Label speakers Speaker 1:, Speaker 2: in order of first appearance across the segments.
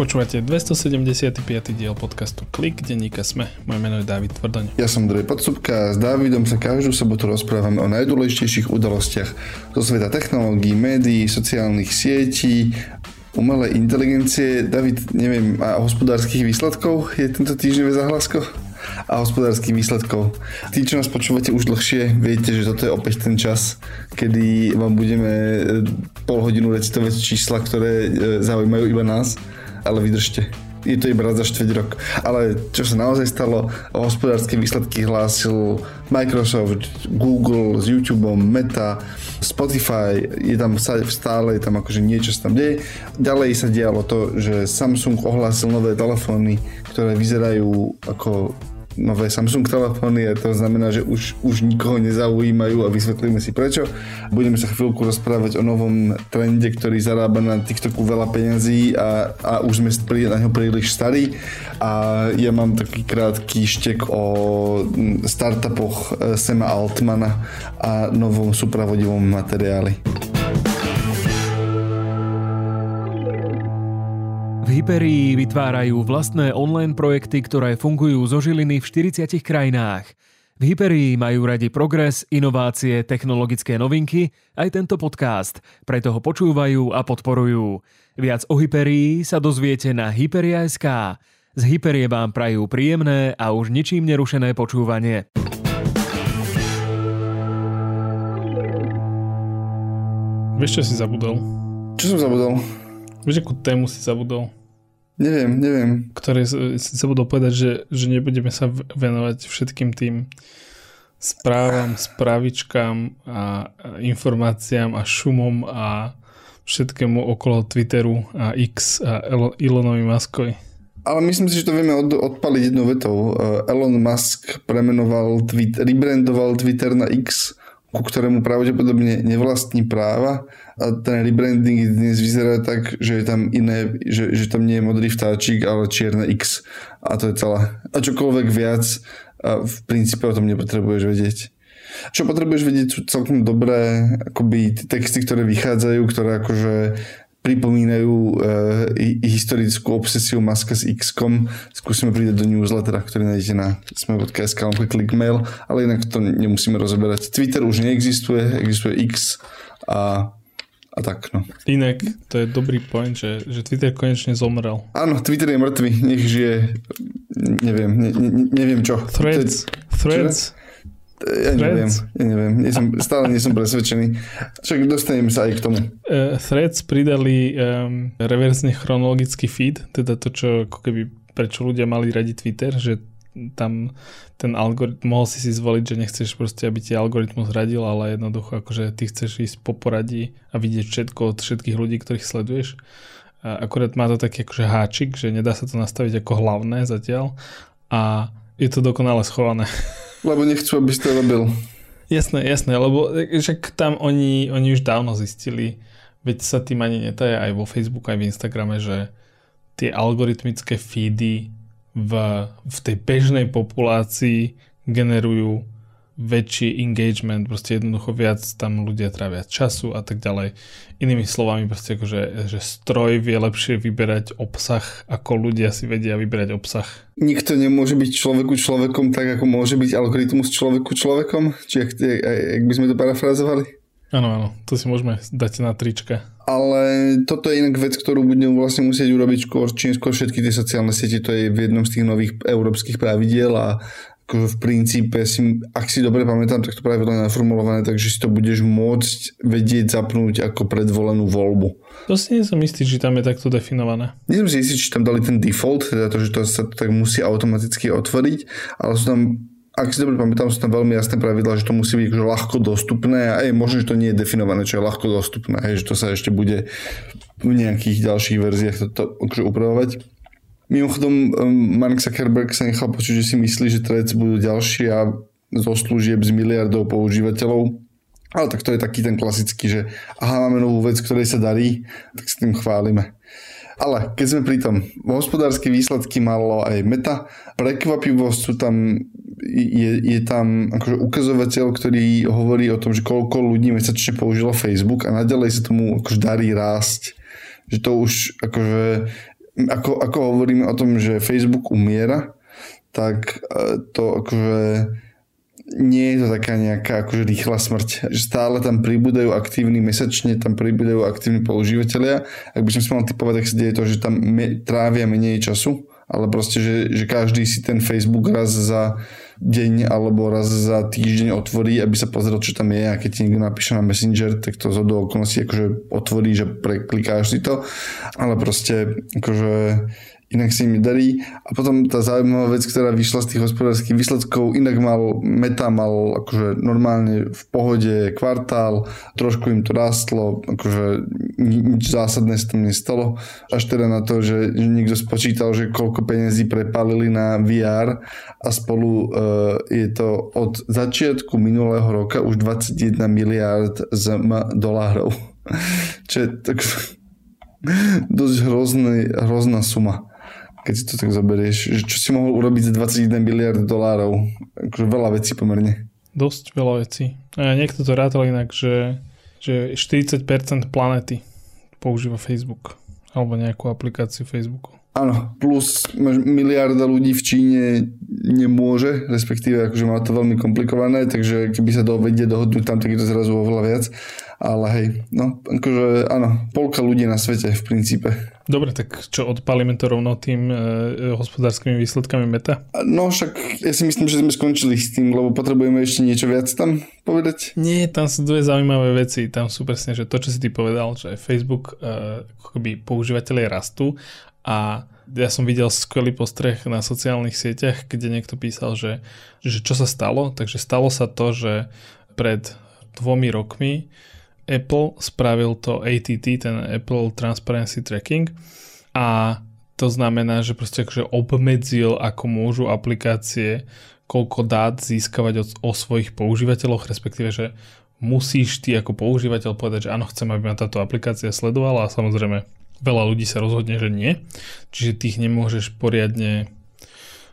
Speaker 1: Počúvate 275. diel podcastu Klik, denníka Sme. Moje meno je David Tvrdoň.
Speaker 2: Ja som Andrej Podsúbka a s Dávidom sa každú sobotu rozprávame o najdôležitejších udalostiach zo sveta technológií, médií, sociálnych sietí, umelej inteligencie. David, neviem, a hospodárskych výsledkov je tento týždeň zahlasko? a hospodárskych výsledkov. Tí, čo nás počúvate už dlhšie, viete, že toto je opäť ten čas, kedy vám budeme e, pol hodinu recitovať čísla, ktoré e, zaujímajú iba nás ale vydržte. Je to iba raz za štveť rok. Ale čo sa naozaj stalo, hospodárske výsledky hlásil Microsoft, Google s YouTubeom, Meta, Spotify, je tam stále, je tam akože niečo sa tam deje. Ďalej sa dialo to, že Samsung ohlásil nové telefóny, ktoré vyzerajú ako nové Samsung telefóny a to znamená, že už, už nikoho nezaujímajú a vysvetlíme si prečo. Budeme sa chvíľku rozprávať o novom trende, ktorý zarába na TikToku veľa peňazí a, a už sme na ňo príliš starí a ja mám taký krátky štek o startupoch eh, Sema Altmana a novom supravodivom materiáli.
Speaker 3: Hyperii vytvárajú vlastné online projekty, ktoré fungujú zo žiliny v 40 krajinách. V Hyperii majú radi progres, inovácie, technologické novinky, aj tento podcast, preto ho počúvajú a podporujú. Viac o Hyperii sa dozviete na Hyperia.sk. Z Hyperie vám prajú príjemné a už ničím nerušené počúvanie.
Speaker 1: Vieš, čo si zabudol?
Speaker 2: Čo som zabudol?
Speaker 1: Vieš, akú tému si zabudol?
Speaker 2: Neviem, neviem.
Speaker 1: Ktoré si sa budú povedať, že, že nebudeme sa venovať všetkým tým správam, správičkám a informáciám a šumom a všetkému okolo Twitteru a X a Elonovi Muskovi.
Speaker 2: Ale myslím si, že to vieme od, odpaliť jednou vetou. Uh, Elon Musk premenoval, tweet, rebrandoval Twitter na X ku ktorému pravdepodobne nevlastní práva a ten rebranding dnes vyzerá tak, že je tam iné, že, že tam nie je modrý vtáčik, ale čierne X a to je celé. A čokoľvek viac a v princípe o tom nepotrebuješ vedieť. Čo potrebuješ vedieť sú celkom dobré akoby texty, ktoré vychádzajú, ktoré akože pripomínajú uh, historickú obsesiu Maska s X-kom. Skúsime pridať do newslettera, ktorý nájdete na sme.sk, mail, ale inak to nemusíme rozoberať. Twitter už neexistuje, existuje X a a tak, no.
Speaker 1: Inak, to je dobrý point, že, že Twitter konečne zomrel.
Speaker 2: Áno, Twitter je mŕtvy, nech žije, neviem, ne, ne, neviem čo.
Speaker 1: Threads, Threads,
Speaker 2: ja neviem, ja neviem, nie som, stále nie som presvedčený. Však dostaneme sa aj k tomu.
Speaker 1: Uh, threads pridali um, reverzne chronologický feed, teda to, čo ako keby, prečo ľudia mali radi Twitter, že tam ten algoritmus, mohol si si zvoliť, že nechceš proste, aby ti algoritmus radil, ale jednoducho akože ty chceš ísť po poradí a vidieť všetko od všetkých ľudí, ktorých sleduješ. A akurát má to taký akože háčik, že nedá sa to nastaviť ako hlavné zatiaľ a je to dokonale schované.
Speaker 2: Lebo nechcú, aby si to robil.
Speaker 1: Jasné, jasné, lebo však tam oni, oni už dávno zistili, veď sa tým ani netaje aj vo Facebooku, aj v Instagrame, že tie algoritmické feedy v, v tej bežnej populácii generujú väčší engagement, proste jednoducho viac tam ľudia trávia času a tak ďalej. Inými slovami, proste akože, že stroj vie lepšie vyberať obsah, ako ľudia si vedia vyberať obsah.
Speaker 2: Nikto nemôže byť človeku človekom tak, ako môže byť algoritmus človeku človekom? Či ak, ak by sme to parafrazovali?
Speaker 1: Áno, áno, to si môžeme dať na trička.
Speaker 2: Ale toto je inak vec, ktorú budeme vlastne musieť urobiť skôr, čím skôr všetky tie sociálne siete, to je v jednom z tých nových európskych pravidiel a v princípe si, ak si dobre pamätám, tak to práve je naformulované, takže si to budeš môcť vedieť zapnúť ako predvolenú voľbu.
Speaker 1: To si nie som istý, či tam je takto definované.
Speaker 2: Nie som si istý, či tam dali ten default, teda to, že to sa to tak musí automaticky otvoriť, ale sú tam ak si dobre pamätám, sú tam veľmi jasné pravidla, že to musí byť akože ľahko dostupné a je možné, že to nie je definované, čo je ľahko dostupné, hej, že to sa ešte bude v nejakých ďalších verziách to, to akože upravovať. Mimochodom, Mark Zuckerberg sa nechal počuť, že si myslí, že Threads budú ďalšia zo služieb s miliardou používateľov. Ale tak to je taký ten klasický, že aha, máme novú vec, ktorej sa darí, tak s tým chválime. Ale keď sme pri tom, hospodárske výsledky malo aj Meta, prekvapivo sú tam, je, je tam akože ukazovateľ, ktorý hovorí o tom, že koľko ľudí mesačne použilo Facebook a naďalej sa tomu akože darí rásť. Že to už akože ako, ako hovoríme o tom, že Facebook umiera, tak e, to akože nie je to taká nejaká akože rýchla smrť. Že stále tam pribúdajú aktívni, mesačne tam pribúdajú aktívni používateľia. Ak by som si mal typovať, tak sa deje to, že tam me, trávia menej času, ale proste, že, že každý si ten Facebook raz za deň alebo raz za týždeň otvorí, aby sa pozrel, čo tam je. A keď ti niekto napíše na Messenger, tak to zo do okolností akože otvorí, že preklikáš si to, ale proste akože inak si mi darí. A potom tá zaujímavá vec, ktorá vyšla z tých hospodárskych výsledkov, inak mal Meta mal akože normálne v pohode kvartál, trošku im to rastlo, akože nič zásadné sa tam nestalo. Až teda na to, že niekto spočítal, že koľko peniazí prepálili na VR a spolu uh, je to od začiatku minulého roka už 21 miliard z dolárov. Čo je tak dosť hrozný, hrozná suma keď si to tak zoberieš, že čo si mohol urobiť za 21 miliard dolárov. Akože veľa vecí pomerne.
Speaker 1: Dosť veľa vecí. A niekto to rátal inak, že, že 40% planety používa Facebook alebo nejakú aplikáciu Facebooku.
Speaker 2: Áno, plus miliarda ľudí v Číne nemôže, respektíve akože má to veľmi komplikované, takže keby sa dovedie dohodnúť tam, tak je to zrazu oveľa viac. Ale hej, no, akože áno, polka ľudí na svete v princípe.
Speaker 1: Dobre, tak čo odpalíme to rovno tým e, hospodárskymi výsledkami meta?
Speaker 2: No však ja si myslím, že sme skončili s tým, lebo potrebujeme ešte niečo viac tam povedať.
Speaker 1: Nie, tam sú dve zaujímavé veci. Tam sú presne, že to, čo si ty povedal, že Facebook e, akoby používateľe rastú a ja som videl skvelý postreh na sociálnych sieťach, kde niekto písal, že, že čo sa stalo. Takže stalo sa to, že pred dvomi rokmi Apple spravil to ATT, ten Apple Transparency Tracking a to znamená, že proste akože obmedzil, ako môžu aplikácie koľko dát získavať od, o svojich používateľoch, respektíve, že musíš ty ako používateľ povedať, že áno, chcem, aby ma táto aplikácia sledovala a samozrejme veľa ľudí sa rozhodne, že nie. Čiže ty ich nemôžeš poriadne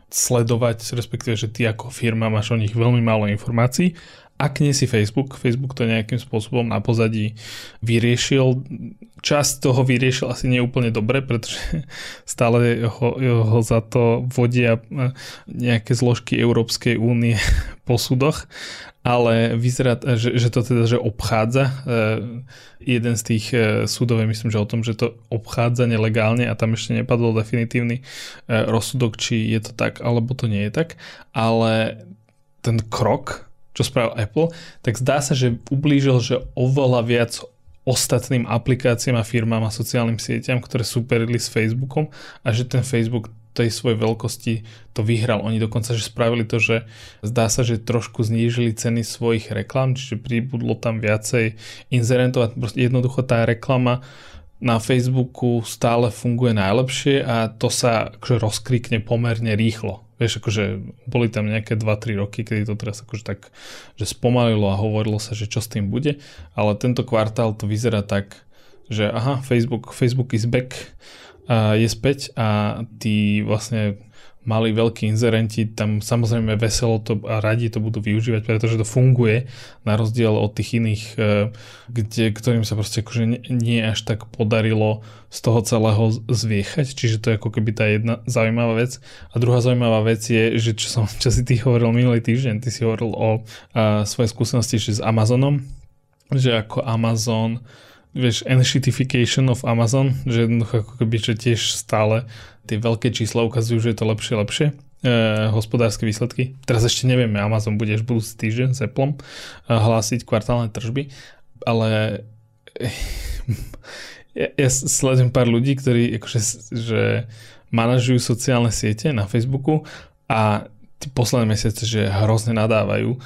Speaker 1: sledovať, respektíve, že ty ako firma máš o nich veľmi málo informácií. Ak nie si Facebook, Facebook to nejakým spôsobom na pozadí vyriešil. Časť toho vyriešil asi nie úplne dobre, pretože stále ho, ho za to vodia e, nejaké zložky Európskej únie po súdoch ale vyzerá, že, že to teda že obchádza. E, jeden z tých e, súdov myslím, že o tom, že to obchádza nelegálne a tam ešte nepadol definitívny rozsudok, či je to tak, alebo to nie je tak. Ale ten krok, čo spravil Apple, tak zdá sa, že ublížil, že oveľa viac ostatným aplikáciám a firmám a sociálnym sieťam, ktoré superili s Facebookom a že ten Facebook tej svojej veľkosti to vyhral. Oni dokonca, že spravili to, že zdá sa, že trošku znížili ceny svojich reklam, čiže pribudlo tam viacej inzerentov a jednoducho tá reklama na Facebooku stále funguje najlepšie a to sa akože rozkrikne pomerne rýchlo. Vieš, akože boli tam nejaké 2-3 roky, kedy to teraz akože tak, že spomalilo a hovorilo sa, že čo s tým bude, ale tento kvartál to vyzerá tak, že aha, Facebook, Facebook is back je späť a tí vlastne mali veľkí inzerenti tam samozrejme veselo to a radi to budú využívať, pretože to funguje na rozdiel od tých iných, e, kde, ktorým sa proste akože nie až tak podarilo z toho celého zviechať, čiže to je ako keby tá jedna zaujímavá vec. A druhá zaujímavá vec je, že čo, som, čo si ty hovoril minulý týždeň, ty si hovoril o a, svojej skúsenosti s Amazonom, že ako Amazon vieš, enshitification of Amazon, že jednoducho ako keby, že tiež stále tie veľké čísla ukazujú, že je to lepšie, lepšie e, hospodárske výsledky. Teraz ešte nevieme, Amazon bude až budúci týždeň s Apple e, hlásiť kvartálne tržby, ale ja, ja sledujem pár ľudí, ktorí akože, že manažujú sociálne siete na Facebooku a tí posledné mesiace, že hrozne nadávajú,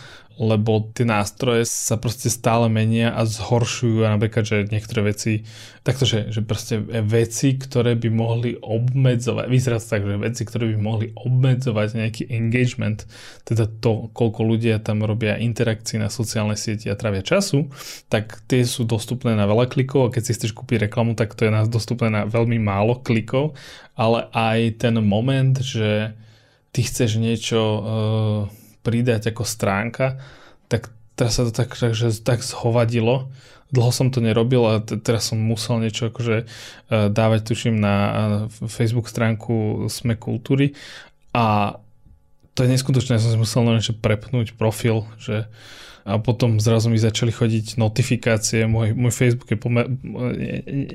Speaker 1: lebo tie nástroje sa proste stále menia a zhoršujú a napríklad, že niektoré veci, takto, že, že proste veci, ktoré by mohli obmedzovať, vyzerá to tak, že veci, ktoré by mohli obmedzovať nejaký engagement, teda to, koľko ľudia tam robia interakcií na sociálnej sieti a trávia času, tak tie sú dostupné na veľa klikov a keď si chceš kúpiť reklamu, tak to je nás dostupné na veľmi málo klikov, ale aj ten moment, že ty chceš niečo uh, pridať ako stránka, tak teraz sa to tak, že tak zhovadilo. Dlho som to nerobil a t- teraz som musel niečo akože uh, dávať, tuším, na uh, Facebook stránku Sme kultúry. A to je neskutočné, ja som si musel niečo prepnúť profil, že a potom zrazu mi začali chodiť notifikácie, môj, môj Facebook je pomer,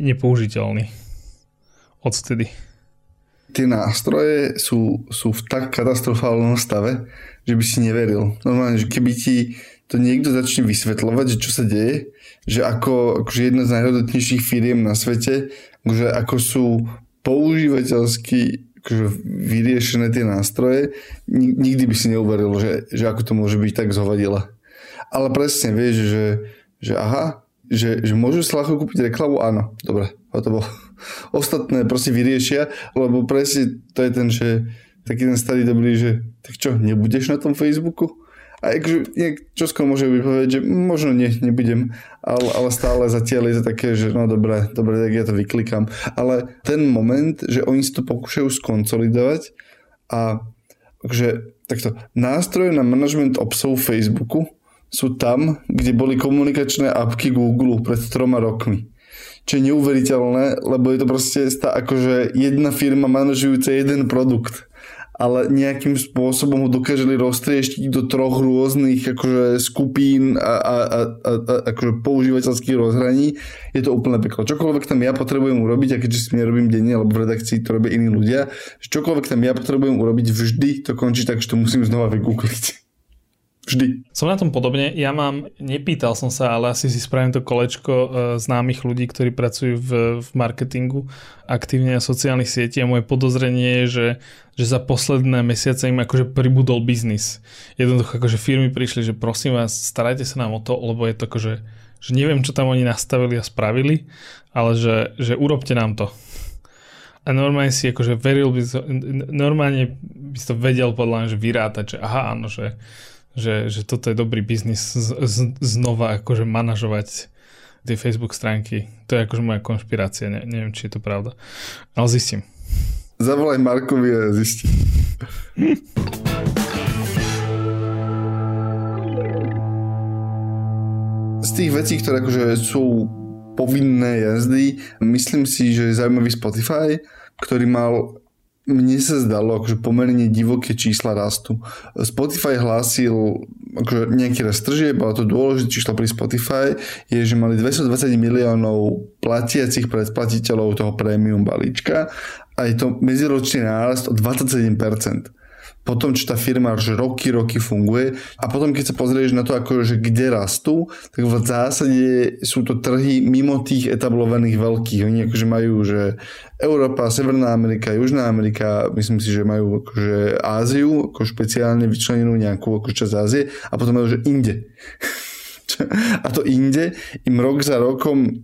Speaker 1: nepoužiteľný. Odtedy.
Speaker 2: Tie nástroje sú, sú v tak katastrofálnom stave, že by si neveril. Normálne, že keby ti to niekto začne vysvetľovať, že čo sa deje, že ako akože jedna z najhodnotnejších firiem na svete, že ako sú používateľsky akože vyriešené tie nástroje, nikdy by si neuveril, že, že ako to môže byť tak zhovadila. Ale presne vieš, že, že aha, že, že môžu si ľahko kúpiť reklamu, áno, dobre, to bolo. Ostatné proste vyriešia, lebo presne to je ten, že taký ten starý dobrý, že tak čo, nebudeš na tom Facebooku? A akože, čo skoro môže byť povedať, že možno nie, nebudem, ale, ale stále zatiaľ je to také, že no dobre, dobre, tak ja to vyklikám. Ale ten moment, že oni si to pokúšajú skonsolidovať a akože, takto, nástroje na management obsahu Facebooku sú tam, kde boli komunikačné apky Google pred troma rokmi čo je neuveriteľné, lebo je to proste stá, akože jedna firma manažujúca jeden produkt ale nejakým spôsobom ho dokáželi roztrieštiť do troch rôznych akože, skupín a, a, a, a, a akože používateľských rozhraní. Je to úplne peklo. Čokoľvek tam ja potrebujem urobiť, a keďže si nerobím denne, lebo v redakcii to robia iní ľudia, čokoľvek tam ja potrebujem urobiť, vždy to končí tak, že to musím znova vygoogliť. Vždy.
Speaker 1: Som na tom podobne. Ja mám, nepýtal som sa, ale asi si spravím to kolečko e, známych ľudí, ktorí pracujú v, v marketingu aktívne na sociálnych sieti a moje podozrenie je, že, že za posledné mesiace im akože pribudol biznis. Jednoducho akože firmy prišli, že prosím vás, starajte sa nám o to, lebo je to akože, že neviem, čo tam oni nastavili a spravili, ale že, že urobte nám to. A normálne si akože veril by normálne by si to vedel podľa mňa, že vyrátať, že aha, áno, že že, že toto je dobrý biznis z, z, znova akože manažovať tie Facebook stránky. To je akože moja konšpirácia, ne, neviem, či je to pravda. Ale zistím.
Speaker 2: Zavolaj Markovi a zistím. Z tých vecí, ktoré akože sú povinné jazdy, myslím si, že je zaujímavý Spotify, ktorý mal mne sa zdalo, akože pomerne divoké čísla rastu. Spotify hlásil akože nejaký rast tržieb, ale to dôležité číslo pri Spotify je, že mali 220 miliónov platiacich predplatiteľov toho premium balíčka a je to medziročný nárast o 27% potom, čo tá firma už roky, roky funguje a potom, keď sa pozrieš na to, ako, že kde rastú, tak v zásade sú to trhy mimo tých etablovaných veľkých. Oni akože majú, že Európa, Severná Amerika, Južná Amerika, myslím si, že majú akože Áziu, ako špeciálne vyčlenenú nejakú ako časť Ázie a potom majú, že inde. a to inde im rok za rokom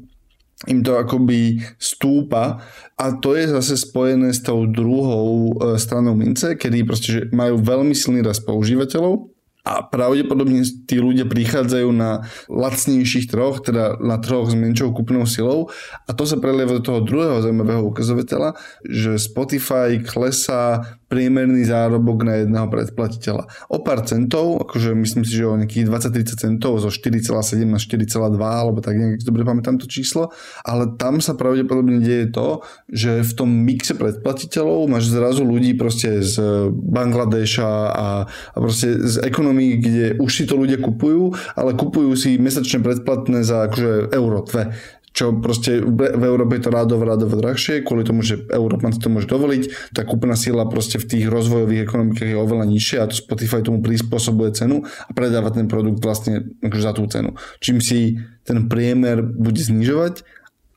Speaker 2: im to akoby stúpa. A to je zase spojené s tou druhou e, stranou mince, kedy proste že majú veľmi silný rast používateľov a pravdepodobne tí ľudia prichádzajú na lacnejších troch, teda na troch s menšou kúpnou silou a to sa prelieva do toho druhého zaujímavého ukazovateľa, že Spotify klesá priemerný zárobok na jedného predplatiteľa. O pár centov, akože myslím si, že o nejakých 20-30 centov zo 4,7 na 4,2 alebo tak nejak dobre pamätám to číslo, ale tam sa pravdepodobne deje to, že v tom mixe predplatiteľov máš zrazu ľudí proste z Bangladeša a, a proste z ekonomii, kde už si to ľudia kupujú, ale kupujú si mesačne predplatné za akože euro, dve čo proste v Európe je to rádovo, rádovo drahšie, kvôli tomu, že Európa si to môže dovoliť, tá kúpna sila proste v tých rozvojových ekonomikách je oveľa nižšia a to Spotify tomu prispôsobuje cenu a predáva ten produkt vlastne akože za tú cenu. Čím si ten priemer bude znižovať,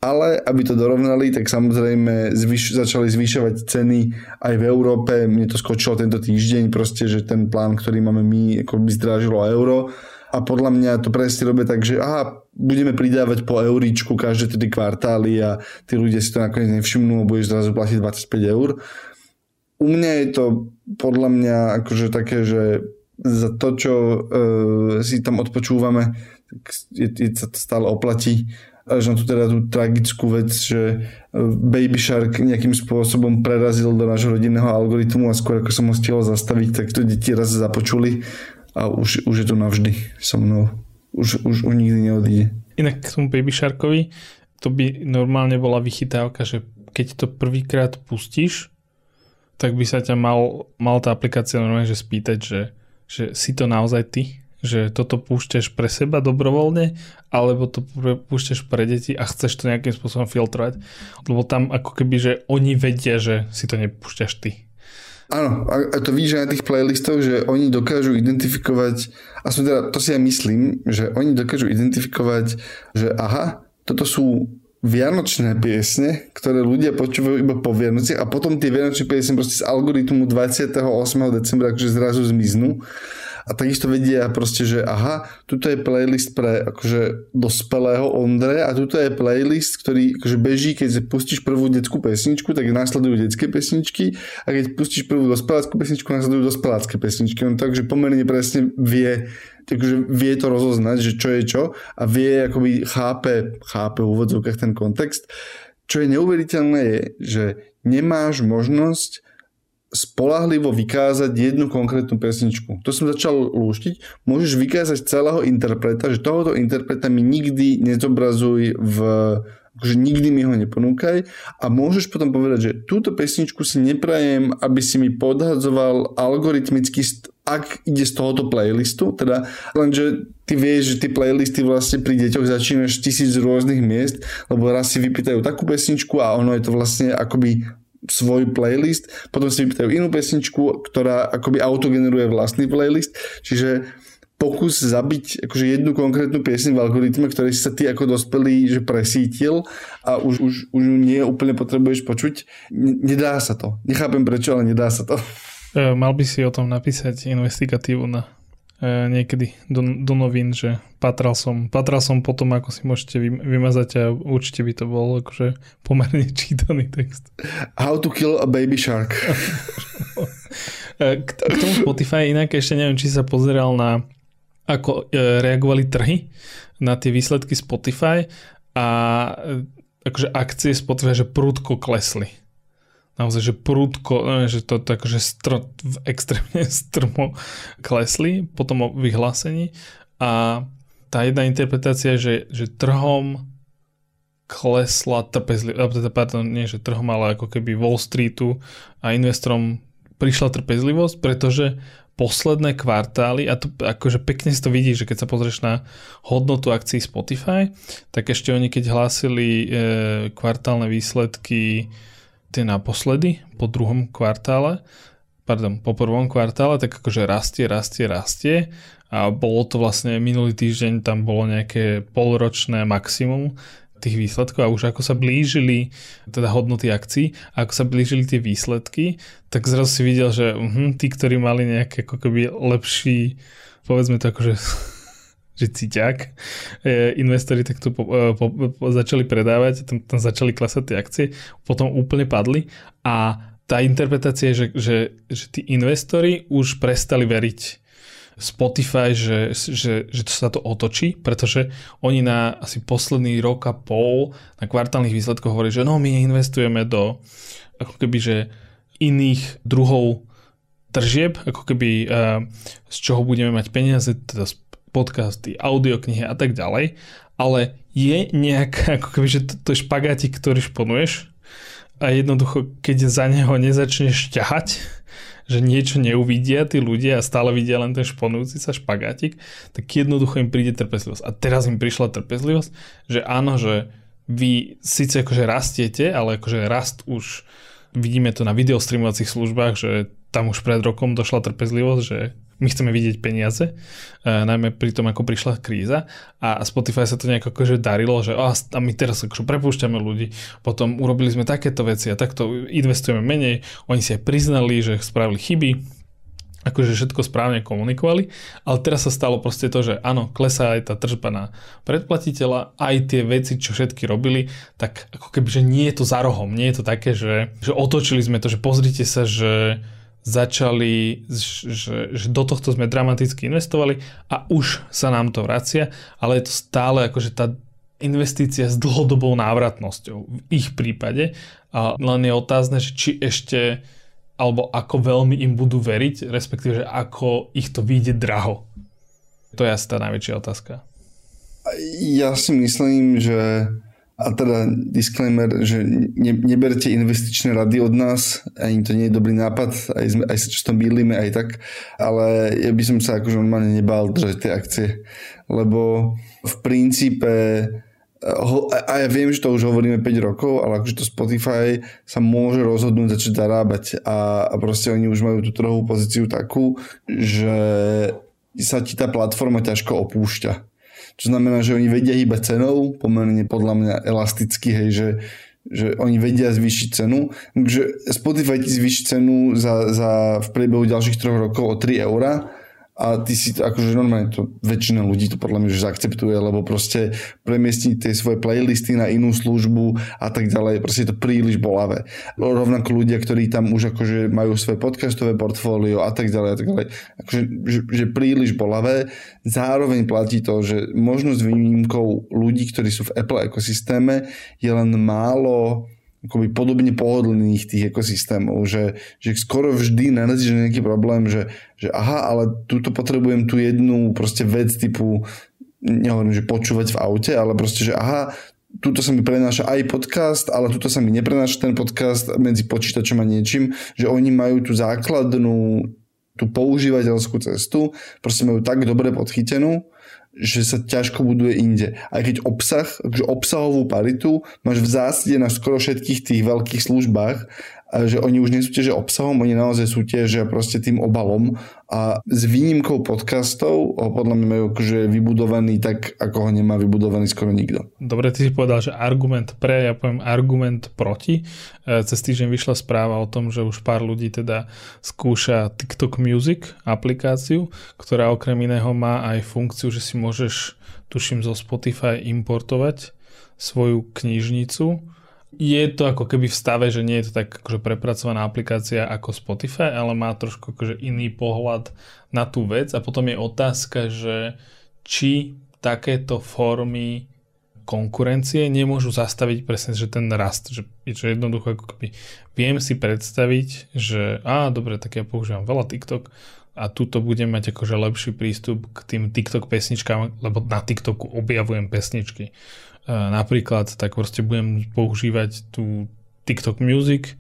Speaker 2: ale aby to dorovnali, tak samozrejme zvyš, začali zvyšovať ceny aj v Európe. Mne to skočilo tento týždeň, proste, že ten plán, ktorý máme my, ako by zdrážilo euro a podľa mňa to presne robia tak, že aha, budeme pridávať po euríčku každé tedy kvartály a tí ľudia si to nakoniec nevšimnú a budeš zrazu platiť 25 eur. U mňa je to podľa mňa akože také, že za to, čo uh, si tam odpočúvame, tak je, je, sa to stále oplatí až na tú teda tú tragickú vec, že e, Baby Shark nejakým spôsobom prerazil do nášho rodinného algoritmu a skôr ako som ho stihol zastaviť, tak to deti raz započuli a už, už je to navždy so mnou. Už, už, už nikdy neodíde.
Speaker 1: inak k tomu Baby Sharkovi, to by normálne bola vychytávka, že keď to prvýkrát pustíš, tak by sa ťa mal, mal tá aplikácia normálne že spýtať, že, že si to naozaj ty? Že toto púšťaš pre seba dobrovoľne, alebo to púšťaš pre deti a chceš to nejakým spôsobom filtrovať. Lebo tam ako keby, že oni vedia, že si to nepúšťaš ty.
Speaker 2: Áno, a to vidíš na tých playlistoch, že oni dokážu identifikovať, aspoň teda to si ja myslím, že oni dokážu identifikovať, že aha, toto sú vianočné piesne, ktoré ľudia počúvajú iba po Vianoci a potom tie vianočné piesne proste z algoritmu 28. decembra akože zrazu zmiznú a takisto vedia proste, že aha, tuto je playlist pre akože dospelého Ondre a tuto je playlist, ktorý akože beží, keď pustíš prvú detskú pesničku, tak následujú detské pesničky a keď pustíš prvú dospeláckú pesničku, následujú dospelácké pesničky. On takže pomerne presne vie, takže vie to rozoznať, že čo je čo a vie, akoby chápe, chápe v úvodzovkách ten kontext. Čo je neuveriteľné je, že nemáš možnosť spolahlivo vykázať jednu konkrétnu pesničku. To som začal lúštiť. Môžeš vykázať celého interpreta, že tohoto interpreta mi nikdy nezobrazuj v že nikdy mi ho neponúkaj a môžeš potom povedať, že túto pesničku si neprajem, aby si mi podhadzoval algoritmicky, ak ide z tohoto playlistu, teda lenže ty vieš, že ty playlisty vlastne pri deťoch začínaš tisíc rôznych miest, lebo raz si vypýtajú takú pesničku a ono je to vlastne akoby svoj playlist, potom si vypýtajú inú pesničku, ktorá akoby autogeneruje vlastný playlist, čiže pokus zabiť akože jednu konkrétnu piesň v algoritme, ktorý si sa ty ako dospelý že presítil a už, už, už nie úplne potrebuješ počuť. Nedá sa to. Nechápem prečo, ale nedá sa to.
Speaker 1: E, mal by si o tom napísať investigatívu na niekedy do, do novín, že patral som, patral som potom, ako si môžete vymazať a určite by to bol akože pomerne čítaný text.
Speaker 2: How to kill a baby shark.
Speaker 1: E, k, k tomu Spotify inak ešte neviem, či sa pozeral na ako e, reagovali trhy na tie výsledky Spotify a akože akcie Spotify, že prúdko klesli naozaj, že prúdko, no, že to tak, že str- extrémne strmo klesli po tom vyhlásení. A tá jedna interpretácia, že, že trhom klesla trpezlivosť, teda, pardon, nie že trhom, ale ako keby Wall Streetu a investorom prišla trpezlivosť, pretože posledné kvartály, a to akože pekne si to vidí, že keď sa pozrieš na hodnotu akcií Spotify, tak ešte oni keď hlásili e, kvartálne výsledky tie naposledy po druhom kvartále, pardon, po prvom kvartále, tak akože rastie, rastie, rastie. A bolo to vlastne minulý týždeň, tam bolo nejaké polročné maximum tých výsledkov a už ako sa blížili teda hodnoty akcií ako sa blížili tie výsledky, tak zrazu si videl, že uh, tí, ktorí mali nejaké ako keby lepší, povedzme to akože že cíťak, e, investori takto po, e, po, po, začali predávať, tam, tam začali klasať tie akcie, potom úplne padli a tá interpretácia je, že, že, že tí investori už prestali veriť Spotify, že, že, že to sa to otočí, pretože oni na asi posledný rok a pol na kvartálnych výsledkoch hovorí, že no my investujeme do ako keby, že iných druhov tržieb, ako keby z čoho budeme mať peniaze, teda z podcasty, audioknihy a tak ďalej, ale je nejaká, ako keby, že to, to je špagátik, ktorý šponuješ a jednoducho, keď za neho nezačneš ťahať, že niečo neuvidia tí ľudia a stále vidia len ten šponujúci sa špagátik, tak jednoducho im príde trpezlivosť. A teraz im prišla trpezlivosť, že áno, že vy síce akože rastiete, ale akože rast už vidíme to na videostreamovacích službách, že tam už pred rokom došla trpezlivosť, že my chceme vidieť peniaze, uh, najmä pri tom, ako prišla kríza. A Spotify sa to nejak akože darilo, že oh, a my teraz akože prepúšťame ľudí, potom urobili sme takéto veci a takto investujeme menej, oni si aj priznali, že spravili chyby, akože všetko správne komunikovali, ale teraz sa stalo proste to, že áno, klesá aj tá tržba na predplatiteľa, aj tie veci, čo všetky robili, tak ako keby, že nie je to za rohom, nie je to také, že, že otočili sme to, že pozrite sa, že začali, že, že do tohto sme dramaticky investovali a už sa nám to vracia, ale je to stále akože tá investícia s dlhodobou návratnosťou v ich prípade a len je otázne, že či ešte alebo ako veľmi im budú veriť, respektíve, že ako ich to vyjde draho. To je asi tá najväčšia otázka.
Speaker 2: ja si myslím, že a teda disclaimer, že ne, neberte investičné rady od nás, ani to nie je dobrý nápad, aj, sme, aj sa často bydlíme aj tak, ale ja by som sa akože normálne nebál držať tie akcie, lebo v princípe a ja viem, že to už hovoríme 5 rokov, ale akože to Spotify sa môže rozhodnúť začať zarábať a, a proste oni už majú tú trhovú pozíciu takú, že sa ti tá platforma ťažko opúšťa. Čo znamená, že oni vedia hýbať cenou, pomerne podľa mňa elasticky, hej, že, že oni vedia zvýšiť cenu. Takže Spotify ti zvýši cenu za, za v priebehu ďalších troch rokov o 3 eurá a ty si to, akože normálne to väčšina ľudí to podľa mňa že zaakceptuje, lebo proste premiestniť tie svoje playlisty na inú službu a tak ďalej, proste je to príliš bolavé. Rovnako ľudia, ktorí tam už akože majú svoje podcastové portfólio a tak ďalej a tak ďalej, akože že, že príliš bolavé. Zároveň platí to, že možno s výnimkou ľudí, ktorí sú v Apple ekosystéme, je len málo akoby podobne pohodlných tých ekosystémov, že, že skoro vždy narazíš nejaký problém, že, že aha, ale tuto potrebujem tú jednu proste vec typu, nehovorím, že počúvať v aute, ale proste, že aha, tuto sa mi prenáša aj podcast, ale tuto sa mi neprenáša ten podcast medzi počítačom a niečím, že oni majú tú základnú tú používateľskú cestu, proste majú tak dobre podchytenú, že sa ťažko buduje inde. Aj keď obsah, akože obsahovú paritu máš v zásade na skoro všetkých tých veľkých službách, že oni už nesúťažia obsahom, oni naozaj súťažia proste tým obalom a s výnimkou podcastov ho podľa mňa majú akože vybudovaný tak, ako ho nemá vybudovaný skoro nikto.
Speaker 1: Dobre, ty si povedal, že argument pre, ja poviem argument proti. E, cez týždeň vyšla správa o tom, že už pár ľudí teda skúša TikTok Music aplikáciu, ktorá okrem iného má aj funkciu, že si môžeš, tuším, zo Spotify importovať svoju knižnicu je to ako keby v stave, že nie je to tak akože prepracovaná aplikácia ako Spotify, ale má trošku akože iný pohľad na tú vec. A potom je otázka, že či takéto formy konkurencie nemôžu zastaviť presne, že ten rast, že, že jednoducho ako keby viem si predstaviť, že á, dobre, tak ja používam veľa TikTok a tuto budem mať akože lepší prístup k tým TikTok pesničkám, lebo na TikToku objavujem pesničky napríklad, tak proste budem používať tú TikTok Music,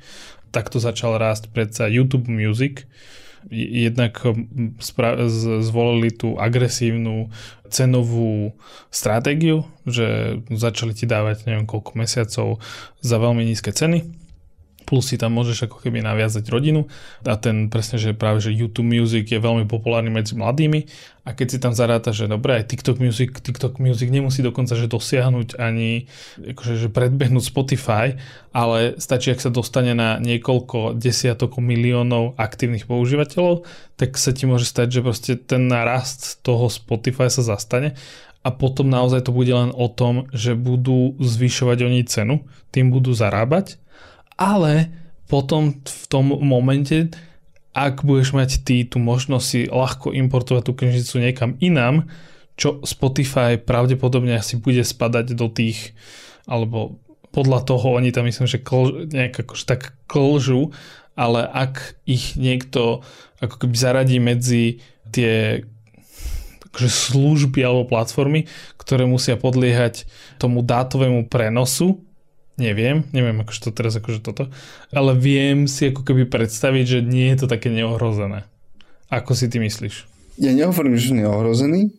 Speaker 1: takto začal rásť predsa YouTube Music, jednak spra- zvolili tú agresívnu cenovú stratégiu, že začali ti dávať neviem koľko mesiacov za veľmi nízke ceny plus si tam môžeš ako keby naviazať rodinu. A ten presne, že práve, že YouTube Music je veľmi populárny medzi mladými. A keď si tam zaráta, že dobre, aj TikTok Music, TikTok Music nemusí dokonca, že dosiahnuť ani akože, že predbehnúť Spotify, ale stačí, ak sa dostane na niekoľko desiatok miliónov aktívnych používateľov, tak sa ti môže stať, že proste ten narast toho Spotify sa zastane. A potom naozaj to bude len o tom, že budú zvyšovať oni cenu, tým budú zarábať ale potom v tom momente, ak budeš mať ty tú možnosť si ľahko importovať tú knižnicu niekam inám, čo Spotify pravdepodobne asi bude spadať do tých, alebo podľa toho oni tam myslím, že kl, nejak akože tak klžu, ale ak ich niekto ako keby zaradí medzi tie akože služby alebo platformy, ktoré musia podliehať tomu dátovému prenosu, Neviem, neviem akože to teraz akože toto, ale viem si ako keby predstaviť, že nie je to také neohrozené. Ako si ty myslíš?
Speaker 2: Ja nehovorím, že sú neohrození,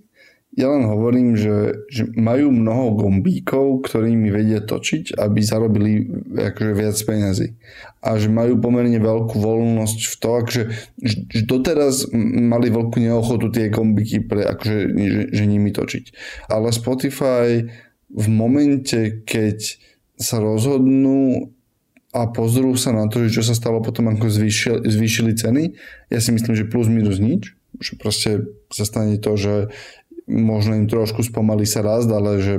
Speaker 2: ja len hovorím, že, že majú mnoho gombíkov, ktorými vedia točiť, aby zarobili akože viac peniazy. A že majú pomerne veľkú voľnosť v to, akože, že, že doteraz mali veľkú neochotu tie gombíky pre, akože, že, že nimi točiť. Ale Spotify v momente, keď sa rozhodnú a pozrú sa na to, že čo sa stalo potom, ako zvýšili, zvýšili ceny. Ja si myslím, že plus minus nič. Že proste sa stane to, že možno im trošku spomalí sa rast, ale že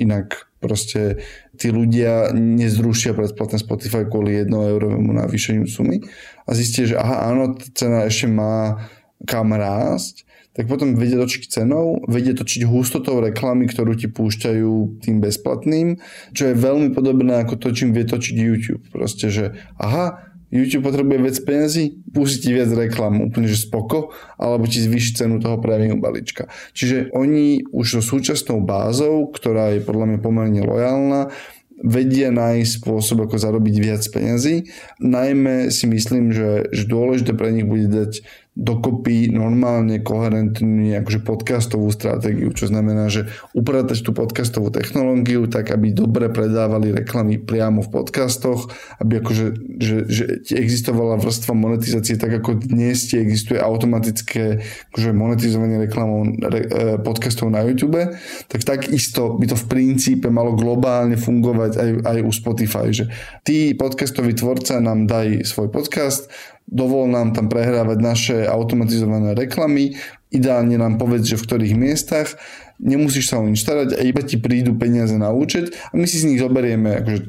Speaker 2: inak proste tí ľudia nezrušia predplatné Spotify kvôli 1 eurovému navýšeniu sumy a zistia, že aha, áno, cena ešte má kam rásť tak potom vedia točiť cenou, vedia točiť hustotou reklamy, ktorú ti púšťajú tým bezplatným, čo je veľmi podobné ako to, čím vie točiť YouTube. Proste, že aha, YouTube potrebuje viac peniazy, pustí ti viac reklam, úplne že spoko, alebo ti zvýši cenu toho premium balíčka. Čiže oni už so súčasnou bázou, ktorá je podľa mňa pomerne lojálna, vedia nájsť spôsob, ako zarobiť viac peniazy. Najmä si myslím, že, že dôležité pre nich bude dať dokopy normálne koherentnú akože podcastovú stratégiu, čo znamená, že upratať tú podcastovú technológiu tak, aby dobre predávali reklamy priamo v podcastoch, aby akože, že, že existovala vrstva monetizácie tak, ako dnes ti existuje automatické akože monetizovanie reklamou re, e, podcastov na YouTube, tak takisto by to v princípe malo globálne fungovať aj, aj u Spotify, že ty podcastový tvorca nám daj svoj podcast, dovol nám tam prehrávať naše automatizované reklamy, ideálne nám povedz, že v ktorých miestach, nemusíš sa o nič starať a iba ti prídu peniaze na účet a my si z nich zoberieme akože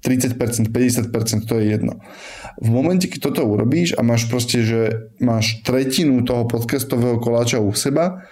Speaker 2: 30%, 50%, to je jedno. V momente, keď toto urobíš a máš proste, že máš tretinu toho podcastového koláča u seba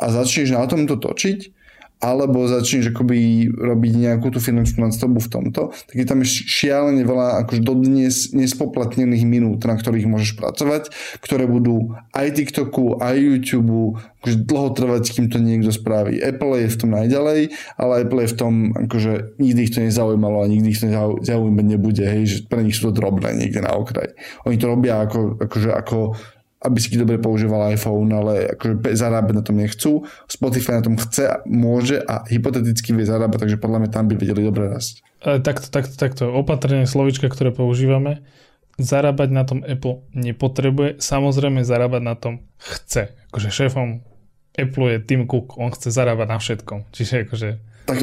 Speaker 2: a začneš na tomto točiť, alebo začneš akoby robiť nejakú tú finančnú nadstavbu v tomto, tak je tam šialene veľa akože dodnes nespoplatnených minút, na ktorých môžeš pracovať, ktoré budú aj TikToku, aj YouTube, akože dlho trvať, kým to niekto spraví. Apple je v tom najďalej, ale Apple je v tom, akože nikdy ich to nezaujímalo a nikdy ich to zaujímať nebude, hej, že pre nich sú to drobné niekde na okraj. Oni to robia ako, akože ako aby si dobre používal iPhone, ale akože zarábať na tom nechcú. Spotify na tom chce, môže a hypoteticky vie zarábať, takže podľa mňa tam by vedeli dobre rásť.
Speaker 1: E, takto, takto, takto. Opatrenie slovička, ktoré používame. Zarábať na tom Apple nepotrebuje, samozrejme zarábať na tom chce. Akože šéfom Apple je Tim Cook, on chce zarábať na všetkom. Čiže akože...
Speaker 2: Tak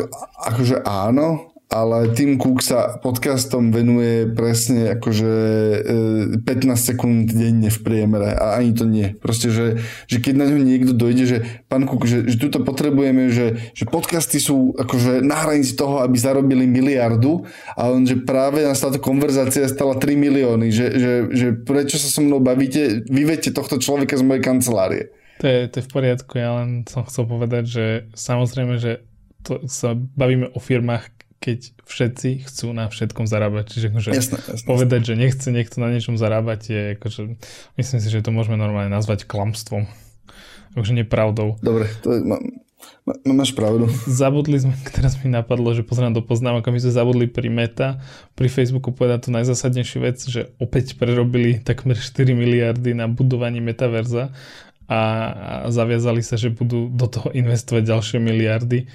Speaker 2: akože áno, ale Tim Cook sa podcastom venuje presne akože 15 e, sekúnd denne v priemere a ani to nie. Proste, že, že keď na ňo niekto dojde, že pán Cook, že, že tuto potrebujeme, že, že podcasty sú akože na hranici toho, aby zarobili miliardu a on, že práve nás táto konverzácia stala 3 milióny, že, že, že prečo sa so mnou bavíte, vyvete tohto človeka z mojej kancelárie.
Speaker 1: To je, to je v poriadku, ja len som chcel povedať, že samozrejme, že to sa bavíme o firmách, keď všetci chcú na všetkom zarábať. Čiže akože jasne, jasne, povedať, že nechce niekto na niečom zarábať je akože, myslím si, že to môžeme normálne nazvať klamstvom. Takže nepravdou.
Speaker 2: Dobre, to je, má, má, máš pravdu.
Speaker 1: Zabudli sme, teraz mi napadlo, že pozriem do poznámok, my sme zabudli pri Meta, pri Facebooku povedať tú najzásadnejšiu vec, že opäť prerobili takmer 4 miliardy na budovanie metaverza a, a zaviazali sa, že budú do toho investovať ďalšie miliardy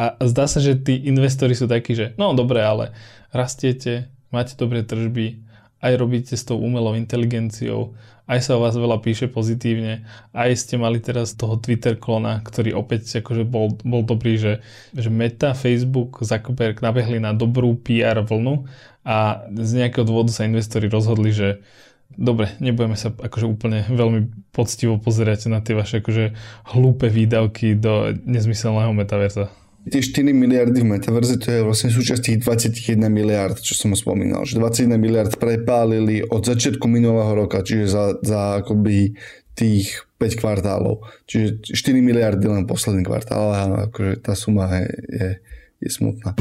Speaker 1: a zdá sa, že tí investori sú takí, že no dobre, ale rastiete, máte dobré tržby, aj robíte s tou umelou inteligenciou, aj sa o vás veľa píše pozitívne, aj ste mali teraz toho Twitter klona, ktorý opäť akože bol, bol dobrý, že, že Meta, Facebook, Zuckerberg nabehli na dobrú PR vlnu a z nejakého dôvodu sa investori rozhodli, že dobre, nebudeme sa akože úplne veľmi poctivo pozerať na tie vaše akože hlúpe výdavky do nezmyselného metaverza.
Speaker 2: Tie 4 miliardy v metaverze to je vlastne súčasť tých 21 miliard, čo som spomínal. Že 21 miliard prepálili od začiatku minulého roka, čiže za, za akoby tých 5 kvartálov. Čiže 4 miliardy len posledný kvartál, ale akože tá suma je, je, je smutná.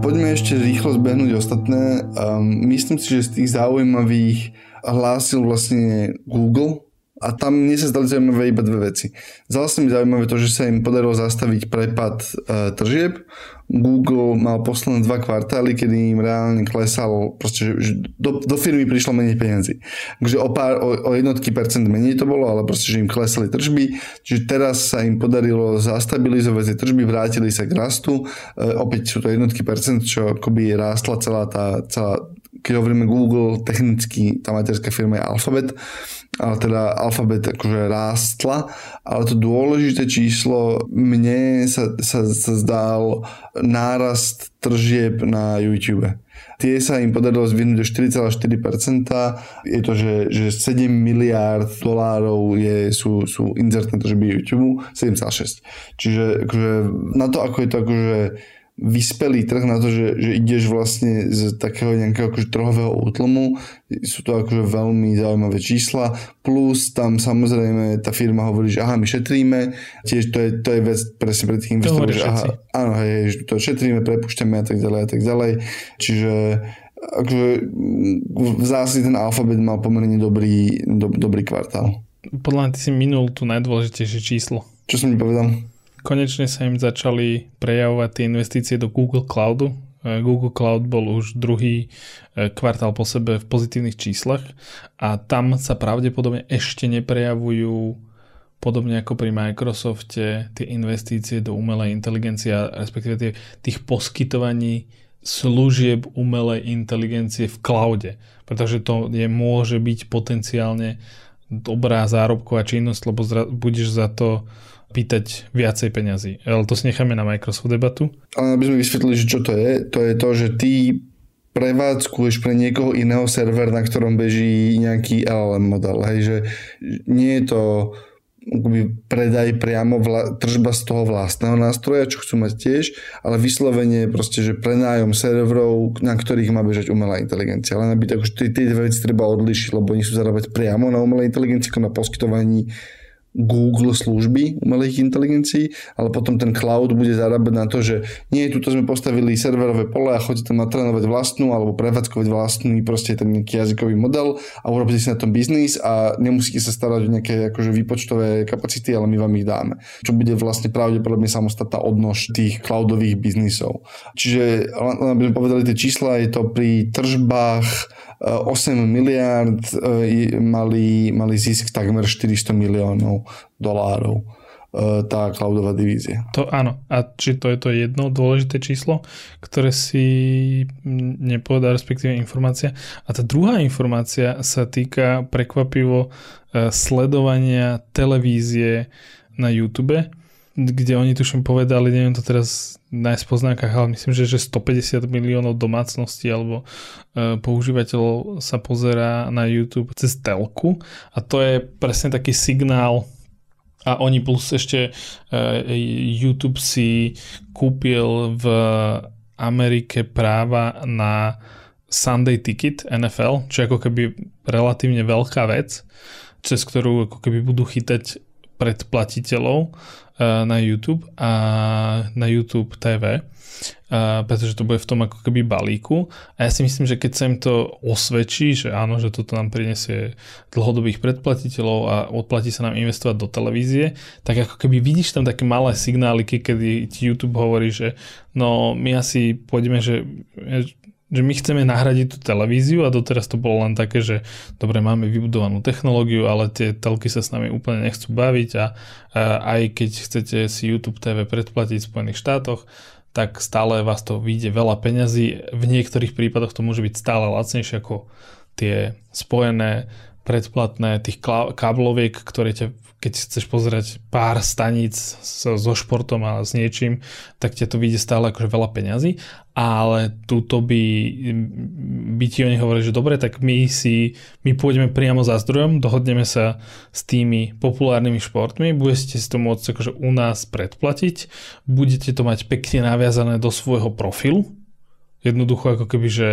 Speaker 2: Poďme ešte rýchlo zbehnúť ostatné. Um, myslím si, že z tých zaujímavých hlásil vlastne Google, a tam mne sa zdali zaujímavé iba dve veci. Zdalo mi zaujímavé to, že sa im podarilo zastaviť prepad e, tržieb. Google mal posledné dva kvartály, kedy im reálne klesal, proste, že do, do firmy prišlo menej peniazy. Takže o, pár, o, o jednotky percent menej to bolo, ale proste, že im klesali tržby. Čiže teraz sa im podarilo zastabilizovať tie tržby, vrátili sa k rastu. E, opäť sú to jednotky percent, čo akoby rástla celá tá, celá, keď hovoríme Google, technicky tá materská firma je Alphabet ale teda alfabet akože rástla, ale to dôležité číslo mne sa, sa, sa zdal nárast tržieb na YouTube. Tie sa im podarilo zvinúť do 4,4%. Je to, že, že 7 miliárd dolárov je, sú, sú inzertné tržby YouTube, 7,6. Čiže akože, na to, ako je to akože vyspelý trh na to, že, že ideš vlastne z takého nejakého akože trhového útlmu. Sú to akože veľmi zaujímavé čísla. Plus tam samozrejme tá firma hovorí, že aha, my šetríme. Tiež to je, to je vec presne pre tých investorov, že aha, áno, hej, že to šetríme, prepušťame a tak ďalej a tak ďalej. Čiže akože v zásade ten alfabet mal pomerne dobrý, do, dobrý kvartál.
Speaker 1: Podľa mňa ty si minul tu najdôležitejšie číslo.
Speaker 2: Čo som ti povedal?
Speaker 1: Konečne sa im začali prejavovať tie investície do Google Cloudu. E, Google Cloud bol už druhý e, kvartál po sebe v pozitívnych číslach a tam sa pravdepodobne ešte neprejavujú podobne ako pri Microsofte tie investície do umelej inteligencie, respektíve tie, tých poskytovaní služieb umelej inteligencie v cloude, pretože to je, môže byť potenciálne dobrá zárobková činnosť, lebo zra, budeš za to pýtať viacej peňazí. Ale to si necháme na Microsoft debatu.
Speaker 2: Ale aby sme vysvetlili, že čo to je, to je to, že ty prevádzkuješ pre niekoho iného server, na ktorom beží nejaký LLM model. Hej, že nie je to predaj priamo vla, tržba z toho vlastného nástroja, čo chcú mať tiež, ale vyslovene proste, že prenájom serverov, na ktorých má bežať umelá inteligencia. Len aby tak, tie, tie dve veci treba odlišiť, lebo oni sú zarábať priamo na umelej inteligencii, ako na poskytovaní Google služby umelých inteligencií, ale potom ten cloud bude zarábať na to, že nie, tuto sme postavili serverové pole a chodíte tam natrénovať vlastnú alebo prevádzkovať vlastný proste ten nejaký jazykový model a urobíte si na tom biznis a nemusíte sa starať o nejaké akože výpočtové kapacity, ale my vám ich dáme. Čo bude vlastne pravdepodobne samostatná odnož tých cloudových biznisov. Čiže, len aby sme povedali tie čísla, je to pri tržbách 8 miliard e, mali, mali zisk takmer 400 miliónov dolárov e, tá cloudová divízia.
Speaker 1: To áno. A či to je to jedno dôležité číslo, ktoré si nepovedal, respektíve informácia. A tá druhá informácia sa týka prekvapivo e, sledovania televízie na YouTube kde oni tuším povedali, neviem to teraz nájsť v poznámkach, ale myslím, že, že 150 miliónov domácností alebo e, používateľov sa pozerá na YouTube cez telku. A to je presne taký signál. A oni plus ešte e, YouTube si kúpil v Amerike práva na Sunday Ticket NFL, čo je ako keby relatívne veľká vec, cez ktorú ako keby budú chytať predplatiteľov na YouTube a na YouTube TV, a, eh, pretože to bude v tom ako keby balíku. A ja si myslím, že keď sa im to osvedčí, že áno, že toto nám prinesie dlhodobých predplatiteľov a odplatí sa nám investovať do televízie, tak ako keby vidíš tam také malé signály, kedy ti YouTube hovorí, že no my asi pôjdeme, že že my chceme nahradiť tú televíziu a doteraz to bolo len také, že dobre, máme vybudovanú technológiu, ale tie telky sa s nami úplne nechcú baviť a, a aj keď chcete si YouTube TV predplatiť v Spojených štátoch, tak stále vás to vyjde veľa peňazí. V niektorých prípadoch to môže byť stále lacnejšie ako tie spojené predplatné tých kábloviek, ktoré ťa, keď chceš pozerať pár staníc so, so športom a s niečím, tak ťa to vyjde stále akože veľa peňazí, ale túto by, by ti oni hovorili, že dobre, tak my si, my pôjdeme priamo za zdrojom, dohodneme sa s tými populárnymi športmi, budete si to môcť akože u nás predplatiť, budete to mať pekne naviazané do svojho profilu, jednoducho ako keby, že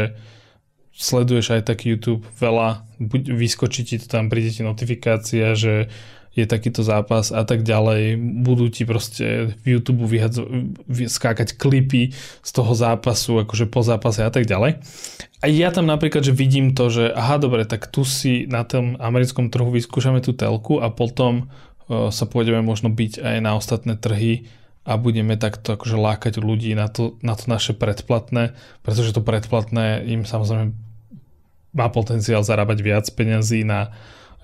Speaker 1: sleduješ aj tak YouTube veľa, buď vyskočí ti to tam, príde ti notifikácia, že je takýto zápas a tak ďalej. Budú ti proste v YouTube vyhadzo- skákať klipy z toho zápasu, akože po zápase a tak ďalej. A ja tam napríklad, že vidím to, že aha, dobre, tak tu si na tom americkom trhu vyskúšame tú telku a potom uh, sa pôjdeme možno byť aj na ostatné trhy a budeme takto akože lákať ľudí na to, na to naše predplatné, pretože to predplatné im samozrejme má potenciál zarábať viac peňazí na